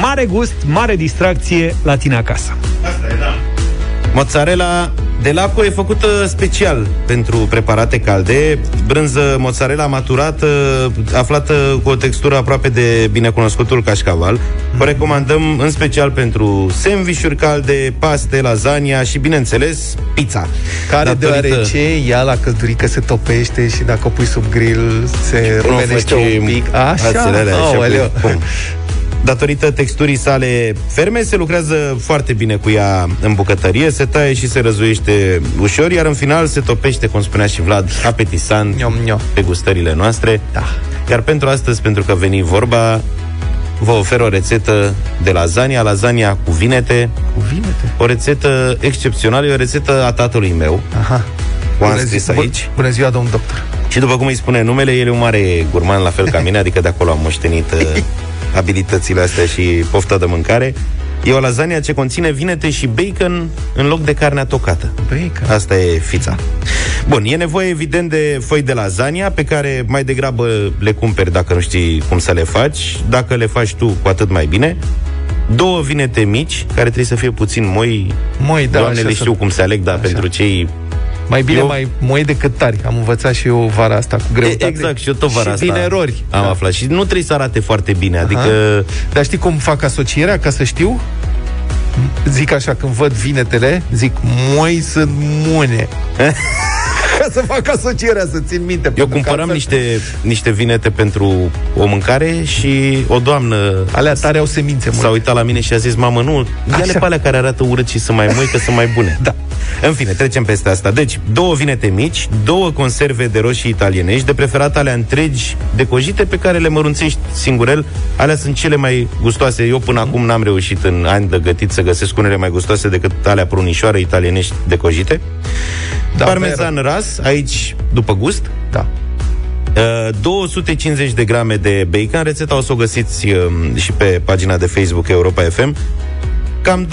Mare gust, mare distracție la tine acasă. Mozzarella de laco e făcută special pentru preparate calde. Brânză mozzarella maturată, aflată cu o textură aproape de binecunoscutul cașcaval. O recomandăm în special pentru sandvișuri calde, paste, lasagna și, bineînțeles, pizza. Care Datorită- deoarece ea la căldurică se topește și dacă o pui sub grill se Nu rumenește faci un pic. ațele Așa, alea, așa Aoleu. pui- pum. Datorită texturii sale ferme, se lucrează foarte bine cu ea în bucătărie, se taie și se răzuiește ușor, iar în final se topește, cum spunea și Vlad, apetisant Niom, niom. pe gustările noastre. Da. Iar pentru astăzi, pentru că veni vorba, vă ofer o rețetă de lasagna, lasagna cu vinete, Cu vinete. o rețetă excepțională, e o rețetă a tatălui meu. Aha. O am Bună zi- scris bu- aici. Bună ziua, domn doctor. Și după cum îi spune numele, el e un mare gurman, la fel ca mine, adică de acolo am moștenit uh, abilitățile astea și pofta de mâncare. E o lasagna ce conține vinete și bacon în loc de carnea tocată. Bacon. Asta e fița. Bun, e nevoie evident de foi de lasagna pe care mai degrabă le cumperi dacă nu știi cum să le faci. Dacă le faci tu, cu atât mai bine. Două vinete mici, care trebuie să fie puțin moi. Moi, da, Doamnele așa știu sunt. cum se aleg, dar Așa. pentru cei Mai bine Eu- mai moi decât tari. Am învățat și eu vara asta cu greutate. Exact, și eu tot vara și asta din erori. am Da. aflat. Și nu trebuie să arate foarte bine, Aha. adică... Dar știi cum fac asocierea, ca să știu? Zic așa, când văd vinetele, zic, moi sunt mune. ca să fac asocierea, să țin minte. Eu pentru că cumpăram altfel- niște, niște vinete pentru o mâncare și o doamnă Alea tare au semințe s-a mult. uitat la mine și a zis, mamă, nu, ia-le Așa. pe alea care arată urât și sunt mai moi, că sunt mai bune. Da. În fine, trecem peste asta. Deci, două vinete mici, două conserve de roșii italienești, de preferat alea întregi, decojite, pe care le mărunțești singurel. Alea sunt cele mai gustoase. Eu până acum n-am reușit în ani de gătit să găsesc unele mai gustoase decât alea prunișoare italienești decojite. Da, Parmezan ras, aici după gust. Da. Uh, 250 de grame de bacon. Rețeta o să o găsiți uh, și pe pagina de Facebook Europa FM. Cam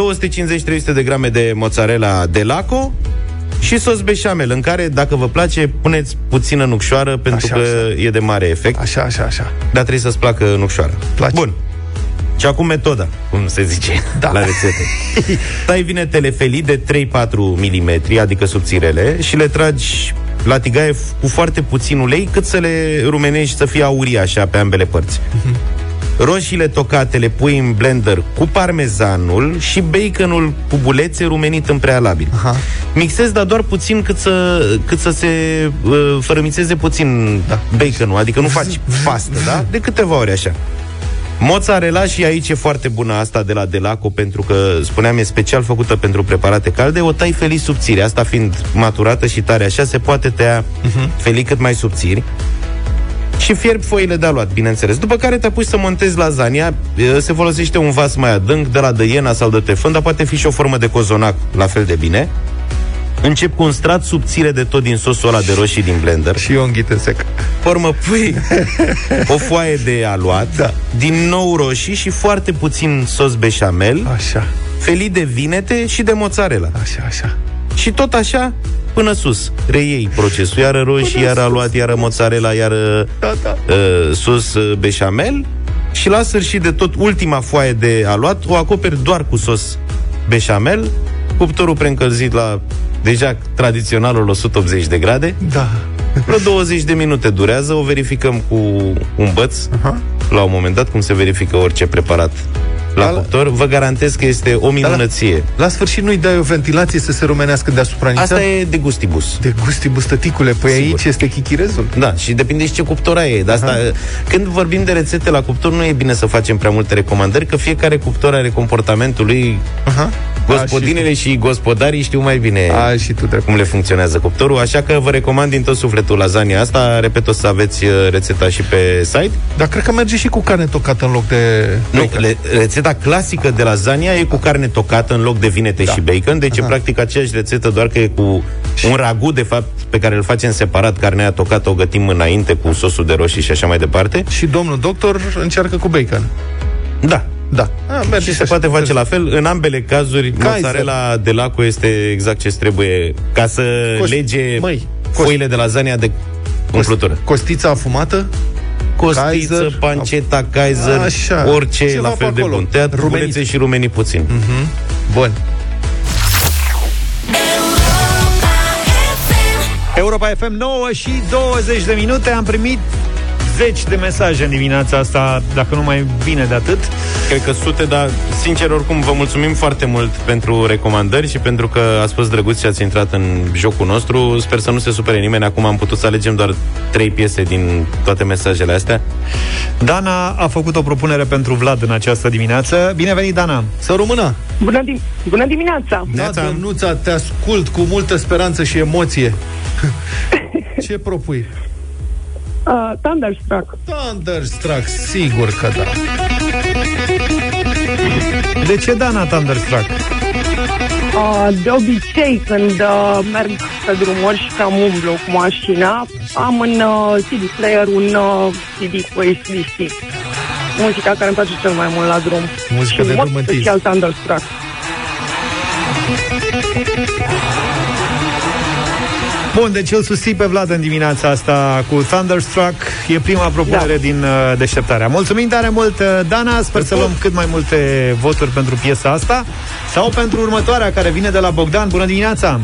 250-300 de grame de mozzarella de laco și sos beșamel, în care, dacă vă place, puneți puțină nucșoară, pentru Așa, că așa. e de mare efect. Așa, așa, așa. Dar trebuie să-ți placă nucșoara. Place. Bun. Și acum metoda, cum se zice Da. la rețete. Tai vinetele felii de 3-4 mm, adică subțirele, și le tragi la tigaie f- cu foarte puțin ulei, cât să le rumenești să fie aurii așa pe ambele părți. roșiile tocate le pui în blender cu parmezanul și baconul cu bulețe rumenit în prealabil. Aha. Mixezi, dar doar puțin cât să, cât să se uh, fărămițeze puțin da. baconul, adică nu faci pastă, da? De câteva ori așa. Mozzarella și aici e foarte bună asta de la Delaco pentru că, spuneam, e special făcută pentru preparate calde, o tai felii subțiri. Asta fiind maturată și tare așa, se poate tăia uh-huh. felii cât mai subțiri și fierb foile de aluat, bineînțeles. După care te apuci să montezi lasagna, e, se folosește un vas mai adânc, de la de iena sau de tefân, dar poate fi și o formă de cozonac, la fel de bine. Încep cu un strat subțire de tot din sosul ăla de roșii din blender. Și eu înghite sec. Formă pui o foaie de aluat, da. din nou roșii și foarte puțin sos beșamel, Așa, felii de vinete și de mozzarella. așa, așa. Și tot așa până sus. Reiei procesul, iară roșii, iară aluat, iară mozzarella, iară Da, da. uh, sos uh, beșamel și la sfârșit de tot ultima foaie de aluat o acoperi doar cu sos beșamel, cuptorul preîncălzit la deja tradiționalul 180 de grade. Da. Vreo 20 de minute durează, o verificăm cu un băț, Aha. la un moment dat, cum se verifică orice preparat la Da, la- cuptor. Vă garantez că este o minunăție. La sfârșit nu-i dai o ventilație să se rumenească deasupra niță? Asta e de gustibus. De gustibus, tăticule. Păi Sigur. aici este chichirezul. Da, și depinde și ce cuptor ai. De asta, când vorbim de rețete la cuptor, nu e bine să facem prea multe recomandări, că fiecare cuptor are comportamentul lui. Aha. Gospodinele și gospodarii știu mai bine A, și tu drept. cum le funcționează cuptorul, așa că vă recomand din tot sufletul lasagna asta. Repet, o să aveți uh, rețeta și pe site. Dar cred că merge și cu carne tocată în loc de... Nu, bacon. le, rețeta clasică de lasagna e cu carne tocată în loc de vinete Da. și bacon, deci e practic aceeași rețetă, doar că e cu un ragu, de fapt, pe care îl facem separat, carnea tocată o gătim înainte cu sosul de roșii și așa mai departe. Și domnul doctor încearcă cu bacon. Da, Da. A, merge și se așa. poate face la fel. În ambele cazuri, Kaiser. mozzarella de laco este exact ce trebuie ca să Coș- lege Măi, foile de lasagna de umplutură. Costița afumată? Costiță, Kaiser. panceta, Kaiser, Așa. orice Ceva la pe fel de acolo. bun. Tăiat Rumenit. rumenite și rumenii puțin. Bun. Europa FM 9 și 20 de minute Am primit zeci de mesaje în dimineața asta Dacă nu mai bine de atât Cred că sute, dar sincer oricum vă mulțumim foarte mult pentru recomandări și pentru că ați fost drăguți și ați intrat în jocul nostru. Sper să nu se supere nimeni. Acum am putut să alegem doar trei piese din toate mesajele astea. Dana a făcut o propunere pentru Vlad în această dimineață Bine venit, Dana! Să rămână. Bună, dim- Bună dimineața! Da, Dănuța, te ascult cu multă speranță și emoție. Ce propui? Uh, Thunderstruck. Thunderstruck, sigur că da. De ce Dana Thunderstruck? Uh, de obicei, când uh, merg pe drumuri și cam umblu cu mașina, am în uh, CD player un uh, CD cu ACDC. Muzica care îmi place cel mai mult la drum. Muzică și de în mod drum în special Thunderstruck. Bun, deci îl susții pe Vlad în dimineața asta cu Thunderstruck. E prima propunere Da. din uh, deșteptarea. Mulțumim tare mult, uh, Dana. Sper să luăm cât mai multe voturi pentru piesa asta sau pentru următoarea care vine de la Bogdan. Bună dimineața!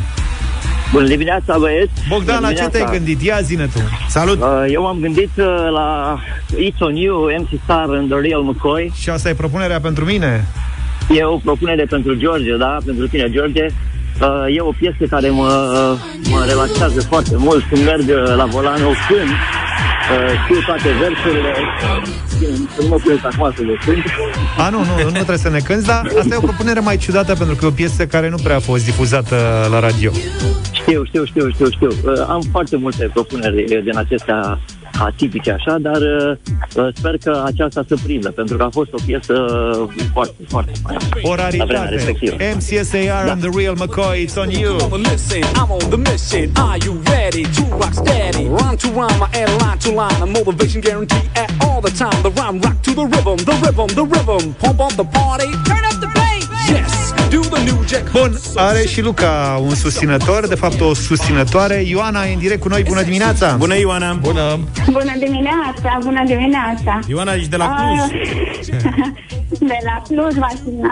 Bună dimineața, băieți! Bogdan, Bună la ce te-ai dimineața. gândit? Ia zine tu. Salut! Uh, eu m-am gândit uh, la It's On You, MC Star and The Real McCoy. Și asta e propunerea pentru mine? E o propunere pentru George, da? Pentru tine, George. Uh, e o piesă care mă, mă relaxează foarte mult când merg uh, la volan, o cânt. Uh, știu toate versurile. Bine, să nu mă puneți acum să vă cânt. A, nu, nu, nu trebuie să ne cânti, dar asta e o propunere mai ciudată pentru că e o piesă care nu prea a fost difuzată la radio. Știu, știu, știu, știu, știu. Uh, am foarte multe propuneri uh, din acestea atipice așa, dar uh, uh, sper că aceasta să prindă, pentru că a fost o piesă uh, foarte, foarte faină. O La vremea raritate. respectivă. MCSAR and the Real McCoy, it's on you. Listen, I'm on the mission. Are you ready to rock steady? Rhyme to rhyme, and line to line. A motivation guarantee at all the time. The rhyme rock to the rhythm, the rhythm, the rhythm. Pump up the party. Turn up the bass. Bun, are și Luca un susținător, de fapt o susținătoare. Ioana e în direct cu noi, bună dimineața! Bună, Ioana! Bună! Bună dimineața, bună dimineața! Ioana, ești de la Cluj. Ah, de la Cluj, vă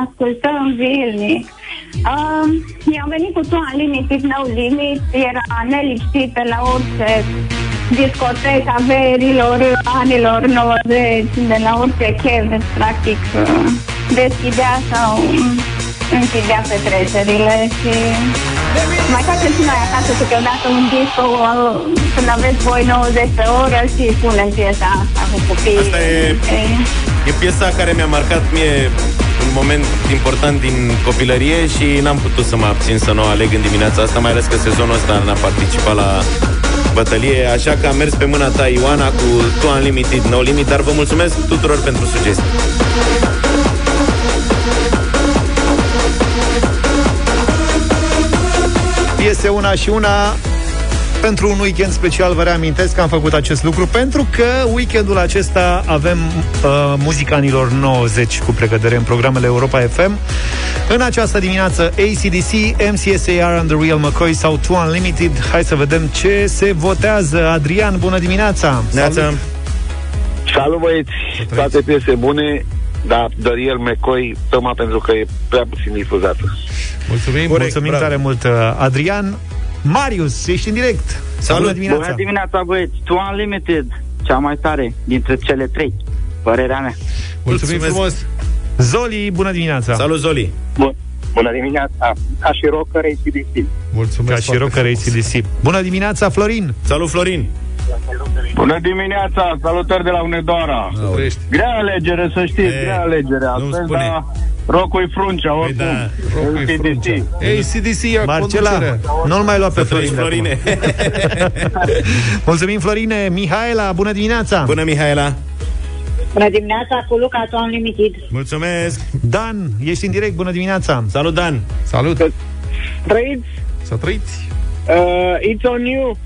ascultăm zilnic. Uh, eu am venit cu tu în Limit, is no limit, era nelipsită la orice discoteca verilor anilor 90, de la orice chef, practic, uh, deschidea sau închidea petrecerile și mai facem și noi acasă câteodată un disco uh, când aveți voi 90 pe oră și punem piesa asta cu copiii. Asta e, e piesa care mi-a marcat mie un moment important din copilărie și n-am putut să mă abțin să nu o aleg în dimineața asta, mai ales că sezonul ăsta n-a participat la bătălie, așa că am mers pe mâna ta, Ioana, cu Tu Unlimited, No Limit, dar vă mulțumesc tuturor pentru sugestii. Piese una și una pentru un weekend special vă reamintesc că am făcut acest lucru pentru că weekendul acesta avem uh, muzica anilor 90 cu pregătire în programele Europa FM. În această dimineață ACDC, MCSAR and The Real McCoy sau Two Unlimited. Hai să vedem ce se votează. Adrian, bună dimineața! Neața. Salut băieți, toate piese bune, dar The Real McCoy, tocmai pentru că e prea puțin difuzată. Mulțumim, Corect, mulțumim bravo. tare mult, uh, Adrian. Marius, ești în direct. Bună dimineața! Bună dimineața, băieți! Tu Unlimited, cea mai tare dintre cele trei. Părerea mea. Mulțumim frumos! Zoli, bună dimineața! Salut, Zoli! Bun. Bună dimineața! Ca și rocker ACDC. Ca Mulțumesc și rocker ACDC. Bună dimineața, Florin! Salut, Florin! Bună dimineața! Salutări de la Unedoara! Grea alegere, să știți, E, grea alegere. Astăzi, spune. Dar rocul fruncea, oricum. da, rocul-i ACDC. ACDC ia Marcela, conducerea. nu-l mai lua pe Să trăiești, Florin. de acum. Florine! Mulțumim, Florine! Mihaela, bună dimineața! Bună, Mihaela! Bună dimineața cu Luca Tu Unlimited. Mulțumesc! Dan, ești în direct, bună dimineața! Salut, Dan! Salut! Trăiți? Să trăiți! Uh, it's on you!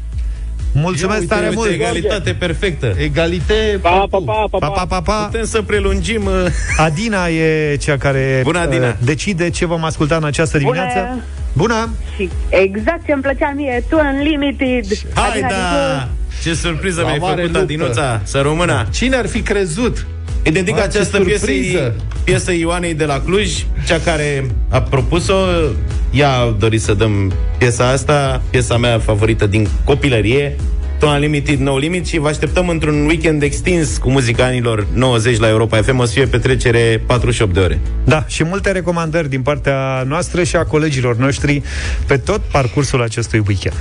Mulțumesc uite, tare uite, mult! egalitate perfectă! Egalite Pa, pa, pa, pa, Pa, pa, pa, pa. Putem să prelungim... uh, Adina e cea care Bună, Adina. uh, decide ce vom asculta în această dimineață. Bună! Bună! Și exact ce îmi plăcea mie, Tu Unlimited. Hai, Adina din da! Ce surpriză La mi-ai mare făcut, luptă. Adinuța! Să rămână! Cine ar fi crezut? Îi dedic Mamă, ce această piesă, surpriză! piesă Ioanei de la Cluj, cea care a propus-o. Ea a dorit să dăm piesa asta, piesa mea favorită din copilărie, To Unlimited, No Limit și vă așteptăm într-un weekend extins cu muzica anilor 90 la Europa FM. O să fie petrecere 48 de ore. Da, și multe recomandări din partea noastră și a colegilor noștri pe tot parcursul acestui weekend.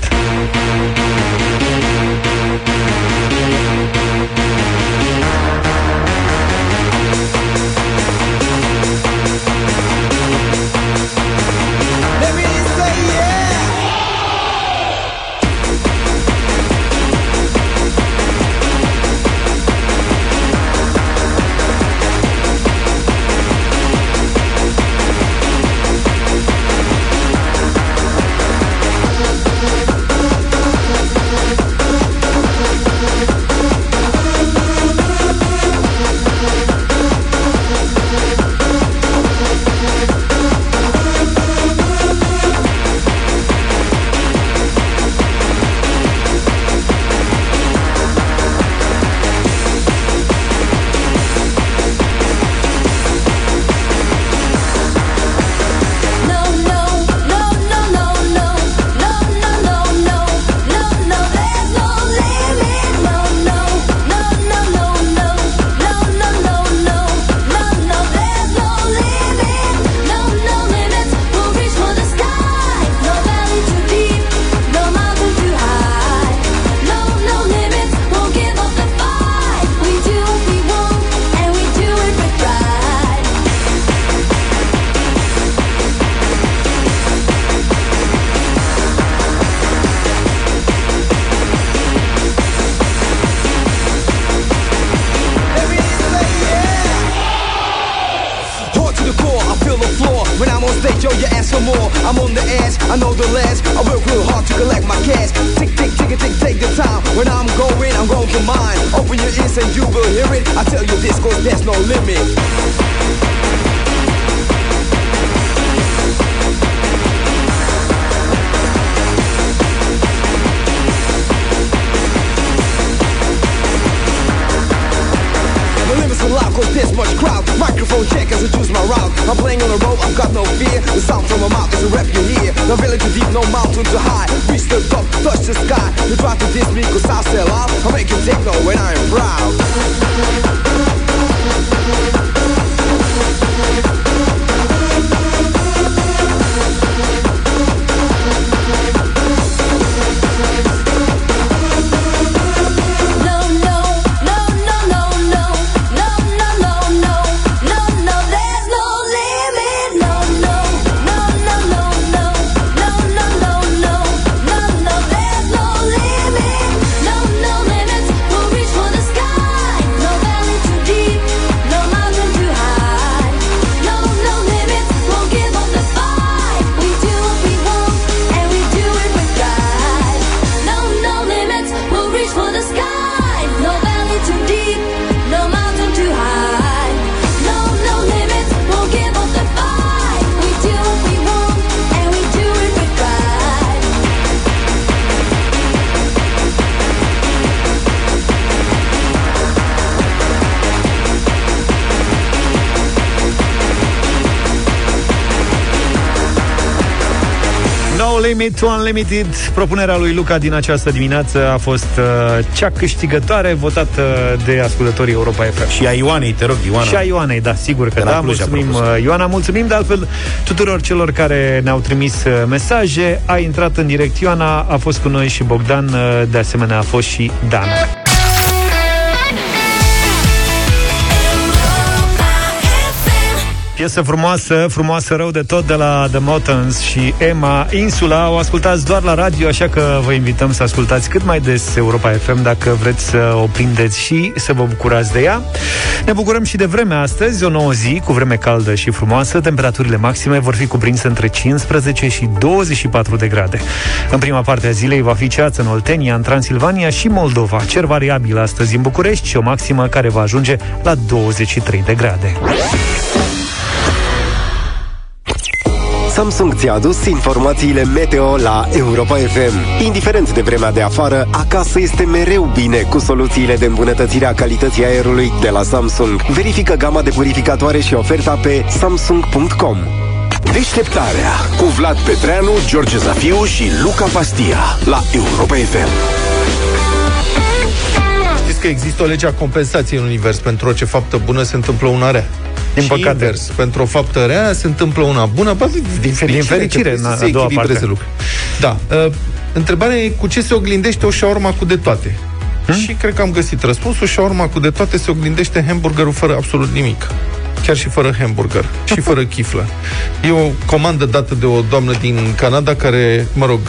No Limit to Unlimited Propunerea lui Luca din această dimineață A fost uh, cea câștigătoare Votată de ascultătorii Europa FM Și a Ioanei, te rog, Ioana. Și a Ioanei, da, sigur că De la da Cluj a Mulțumim, propus. uh, Ioana, mulțumim De altfel tuturor celor care ne-au trimis uh, mesaje A intrat în direct Ioana A fost cu noi și Bogdan uh, De asemenea a fost și Dana Piesă frumoasă, frumoasă rău de tot de la The Mountains și Emma Insula. O ascultați doar la radio, așa că vă invităm să ascultați cât mai des Europa FM dacă vreți să o prindeți și să vă bucurați de ea. Ne bucurăm și de vreme astăzi, o nouă zi cu vreme caldă și frumoasă. Temperaturile maxime vor fi cuprinse între 15 și 24 de grade. În prima parte a zilei va fi ceață în Oltenia, în Transilvania și Moldova. Cer variabil astăzi în București și o maximă care va ajunge la 23 de grade. Samsung ți-a adus informațiile meteo la Europa FM. Indiferent de vremea de afară, acasă este mereu bine cu soluțiile de îmbunătățire a calității aerului de la Samsung. Verifică gama de purificatoare și oferta pe samsung.com. Deșteptarea cu Vlad Petreanu, George Zafiu și Luca Pastia la Europa FM. Știți că există o lege a compensației în univers. Pentru orice faptă bună se întâmplă una rea. Din și păcate. invers. Pentru o faptă rea se întâmplă una bună. Bă, din fericire, Din fericire, că în trebuie a să se doua echilibreze parte. lucrurile. Da. Uh, întrebarea e cu ce se oglindește o șaorma cu de toate? Hmm? Și cred că am găsit răspunsul. Șaorma cu de toate se oglindește hamburgerul fără absolut nimic. Chiar și fără hamburger. și fără chiflă. E o comandă dată de o doamnă din Canada care, mă rog,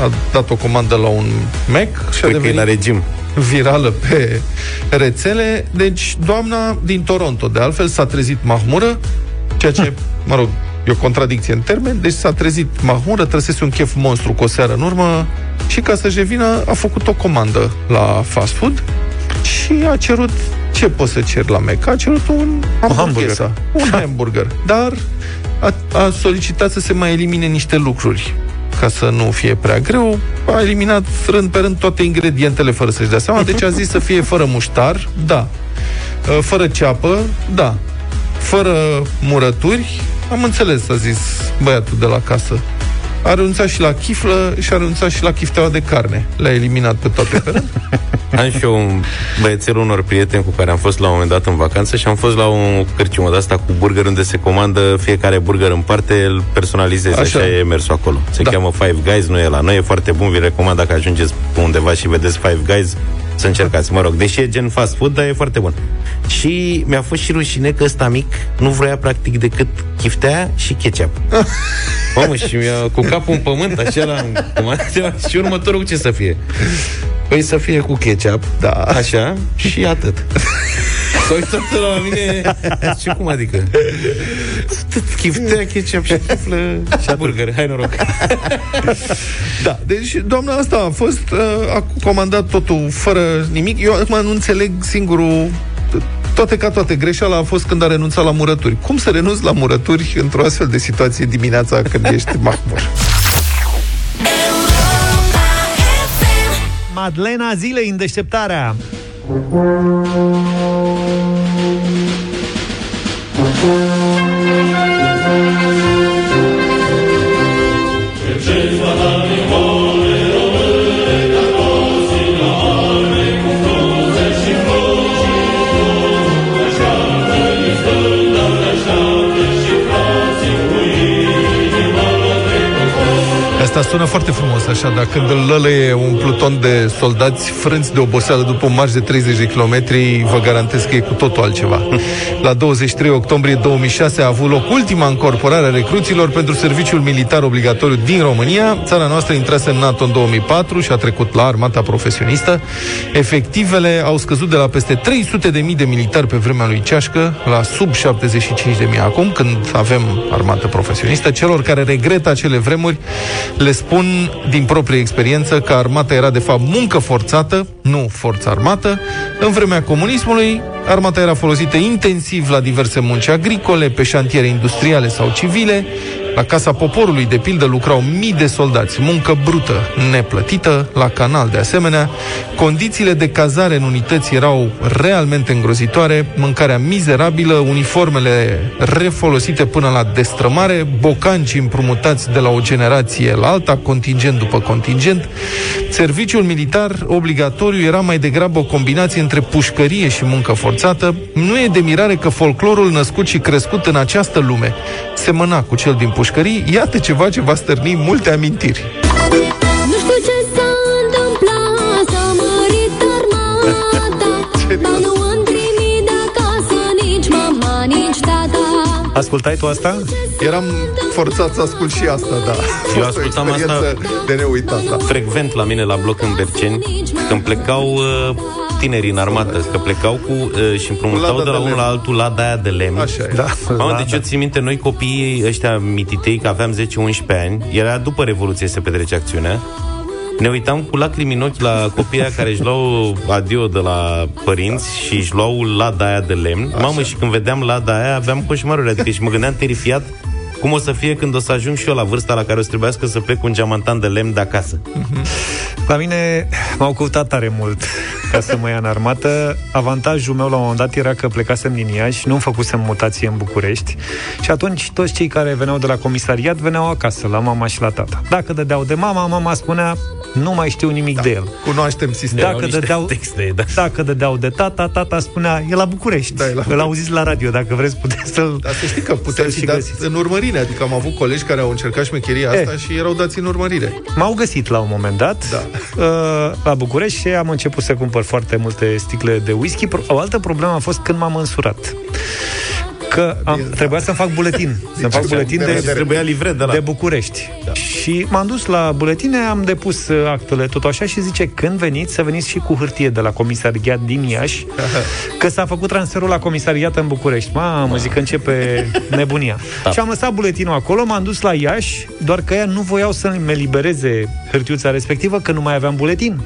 a dat o comandă la un Mac și a Cred că e devenit la regim. virală pe rețele. Deci, doamna din Toronto, de altfel, s-a trezit mahmură, ceea ce, mă rog, e o contradicție în termen, deci s-a trezit mahmură, trăsese un chef monstru cu o seară în urmă și ca să-și revină a făcut o comandă la fast food și a cerut ce poți să cer la Mac? A cerut un hamburger. Un hamburger. Dar a, a solicitat să se mai elimine niște lucruri ca să nu fie prea greu, a eliminat rând pe rând toate ingredientele fără să-și dea seama, deci a zis să fie fără muștar, da. Uh, Fără ceapă, da. Fără murături, am înțeles, a zis băiatul de la casă. A renunțat și la chiflă și a renunțat și la chifteaua de carne. Le-a eliminat pe toate pe rând. Am și eu un băiețel unor prieteni cu care am fost la un moment dat în vacanță și am fost la o cârciumă de asta cu burger unde se comandă fiecare burger în parte, îl personalizezi, așa, Așa. așa e mersul acolo. Se Da. da. cheamă Five Guys, nu e la noi, e foarte bun, vi recomand dacă ajungeți pe undeva și vedeți Five Guys, să încercați, mă rog, deși e gen fast food, dar e foarte bun. Și mi-a fost și rușine că ăsta mic nu vrea practic decât chiftea și ketchup. Mamă, și mi-a cu capul în pământ, așa la comandă, și următorul ce să fie? Păi să fie cu ketchup, da. așa, și atât. S-a uitat la mine Și cum adică? Chiftea, ketchup și chiflă Și burger, hai noroc Da, deci doamna asta a fost, uh, a comandat totul fără nimic. Eu acum nu înțeleg singurul toate ca toate, greșeala a fost când a renunțat la murături. Cum să renunți la murături într-o astfel de situație dimineața când ești mahmur? Madlena zilei în deșteptarea. Asta sună foarte frumos, așa, dar când îl lălăie un pluton de soldați frânți de oboseală după un marș de 30 de kilometri, vă garantez că e cu totul altceva. La 23 octombrie 2006 a avut loc ultima încorporare a recruților pentru serviciul militar obligatoriu din România. Țara noastră intrase în NATO în 2004 și a trecut la armata profesionistă. Efectivele au scăzut de la peste 300 de mii de militari pe vremea lui Ceașcă la sub 75 de mii acum, când avem armată profesionistă. Celor care regretă acele vremuri le spun din proprie experiență că armata era de fapt muncă forțată, nu forță armată. În vremea comunismului, armata era folosită intensiv la diverse munci agricole, pe șantiere industriale sau civile. La Casa Poporului, de pildă, lucrau mii de soldați, muncă brută, neplătită, la canal de asemenea. Condițiile de cazare în unități erau realmente îngrozitoare, mâncarea mizerabilă, uniformele refolosite până la destrămare, bocanci împrumutați de la o generație la alta, contingent după contingent. Serviciul militar obligatoriu era mai degrabă o combinație între pușcărie și muncă forțată. Nu e de mirare că folclorul născut și crescut în această lume semăna cu cel din pușcării, iată ceva ce va stârni multe amintiri. Nu știu ce s-a întâmplat S-a mărit armata Dar nu am primit de acasă Nici mama, nici tata Ascultai tu asta? Eram forțat să ascult și asta, da. A Eu fost o ascultam asta experiență de neuitat, da. frecvent la mine la bloc în Berceni, când plecau uh, tinerii în armată, că plecau cu uh, și împrumutau Lada de la de unul lemn. la altul la aia de lemn. Așa e. Da, Mamă, da, deci da. eu țin minte, noi copiii ăștia mititei, că aveam 10-11 ani, era după Revoluție se petrece acțiunea, ne uitam cu lacrimi în ochi la copiii aia care își luau adio de la părinți și își luau lada aia de lemn. Așa. Mamă, și când vedeam lada aia, aveam coșmaruri, adică și mă gândeam terifiat cum o să fie când o să ajung și eu la vârsta la care o să trebuiască să plec cu un geamantan de lemn de acasă. La mine m-au căutat tare mult ca să mă ia în armată. Avantajul meu la un moment dat era că plecasem din Iași, nu-mi făcusem mutație în București și atunci toți cei care veneau de la comisariat veneau acasă, la mama și la tata. Dacă dădeau de mama, mama spunea nu mai știu nimic da. de el. Cunoaștem sistemul. Dacă niște dădeau, texte, da. dacă dădeau de tata, tata spunea, e la București. Da, e la Îl auziți la radio, dacă vreți puteți să-l... Dar să știi că puteai Să-l fi și dat găsiți. în urmărire, adică am avut colegi care au încercat șmecheria asta Eh. și erau dați în urmărire. M-au găsit la un moment dat Da. uh, la București și am început să cumpăr foarte multe sticle de whisky. Pro- O altă problemă a fost când m-am însurat. Că am, trebuia să-mi fac buletin. Să-mi fac buletin de de, vedere. Trebuia livret de la... de București. Da. Și m-am dus la buletine, am depus uh, actele tot așa și zice, când veniți, să veniți și cu hârtie de la comisariat din Iași, că s-a făcut transferul la comisariat în București. Mamă, zic că începe nebunia. Da. Și am lăsat buletinul acolo, m-am dus la Iași, doar că ea nu voiau să-mi elibereze hârtiuța respectivă, că nu mai aveam buletin.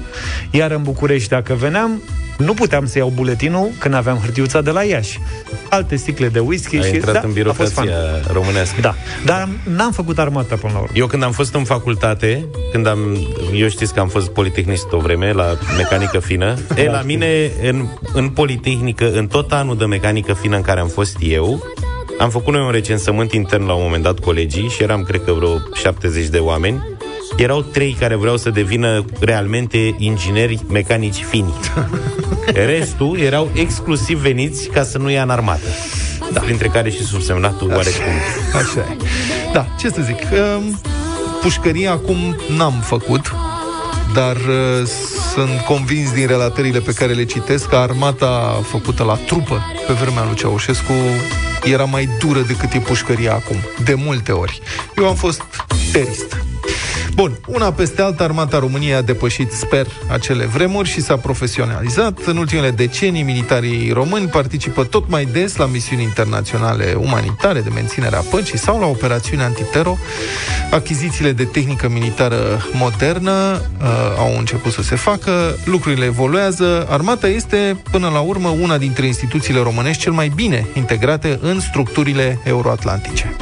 Iar în București, dacă veneam, nu puteam să iau buletinul când aveam hârtiuța de la Iași. Alte sticle de whisky Ai și intrat da, în a fost fan. birocrația românească. Da, dar n-am făcut armata până la urmă. Eu când am fost în facultate, când am, eu știți că am fost politehnist o vreme la mecanică fină, e, la mine în, în politehnică, în tot anul de mecanică fină în care am fost eu, am făcut noi un recensământ intern la un moment dat colegii și eram, cred că, vreo 70 de oameni. Erau trei care vreau să devină realmente ingineri mecanici fini. Restul erau exclusiv veniți ca să nu ia în armată. Da. Printre care și subsemnatul oarecum. Așa e. Da, ce să zic, um, pușcăria acum n-am făcut, dar uh, sunt convins din relatările pe care le citesc că armata făcută la trupă pe vremea lui Ceaușescu era mai dură decât e pușcăria acum, de multe ori. Eu am fost terist. Bun, una peste alta, armata României a depășit, sper, acele vremuri și s-a profesionalizat. În ultimele decenii, militarii români participă tot mai des la misiuni internaționale umanitare de menținere a păcii sau la operațiuni antitero. Achizițiile de tehnică militară modernă uh, au început să se facă, lucrurile evoluează. Armata este, până la urmă, una dintre instituțiile românești cel mai bine integrate în structurile euroatlantice.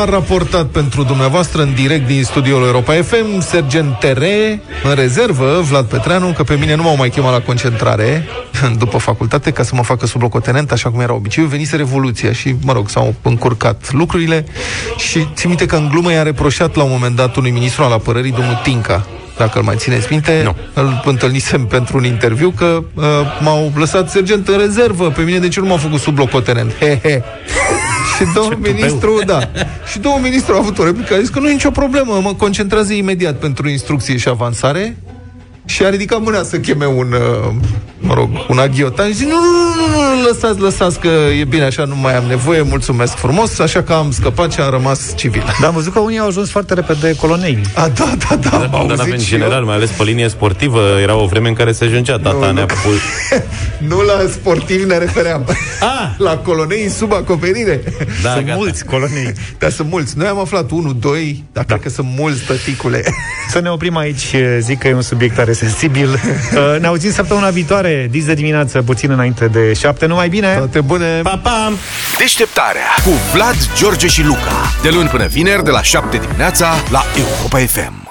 A raportat pentru dumneavoastră în direct din studioul Europa FM Sergent TR, în rezervă, Vlad Petreanu, că pe mine nu m-au mai chemat la concentrare după facultate ca să mă facă sublocotenent, așa cum era obiceiul. Venise Revoluția și, mă rog, s-au încurcat lucrurile și țin minte că în glumă i-a reproșat la un moment dat unui ministru al apărării, domnul Tinca, dacă îl mai țineți minte, Nu. îl întâlnisem pentru un interviu că uh, m-au lăsat sergent în rezervă. Pe mine de ce nu m-au făcut sublocotenent? He, he. Și domnul ministru, da. Și domnul ministru a avut o replică, a zis că nu e nicio problemă, mă concentrează imediat pentru instrucție și avansare și a ridicat mâna să cheme un, uh, mă rog, un aghiotan și zic, nu, nu, nu, nu, nu, lăsați, lăsați că e bine așa, nu mai am nevoie, mulțumesc frumos, așa că am scăpat și am rămas civil. Dar am văzut că unii au ajuns foarte repede colonei. A, da, da, da, am Dar auzit avem și general, eu. mai ales pe linie sportivă, era o vreme în care se ajungea. Tata Nu, ne-a nu. pus... Nu la sportivi ne refeream. Ah! La colonei sub acoperire. Da, Sunt gata. mulți colonei. Dar sunt mulți. Noi am aflat 1, 2, dar da. cred că sunt mulți tăticule. Să ne oprim aici, zic că e un subiect tare sensibil. Uh, Ne auzim săptămâna viitoare, dis de dimineață, puțin înainte de șapte. Numai bine! Toate bune! Pa, pa! Deșteptarea cu Vlad, George și Luca. De luni până vineri, de la 7 dimineața, la Europa FM.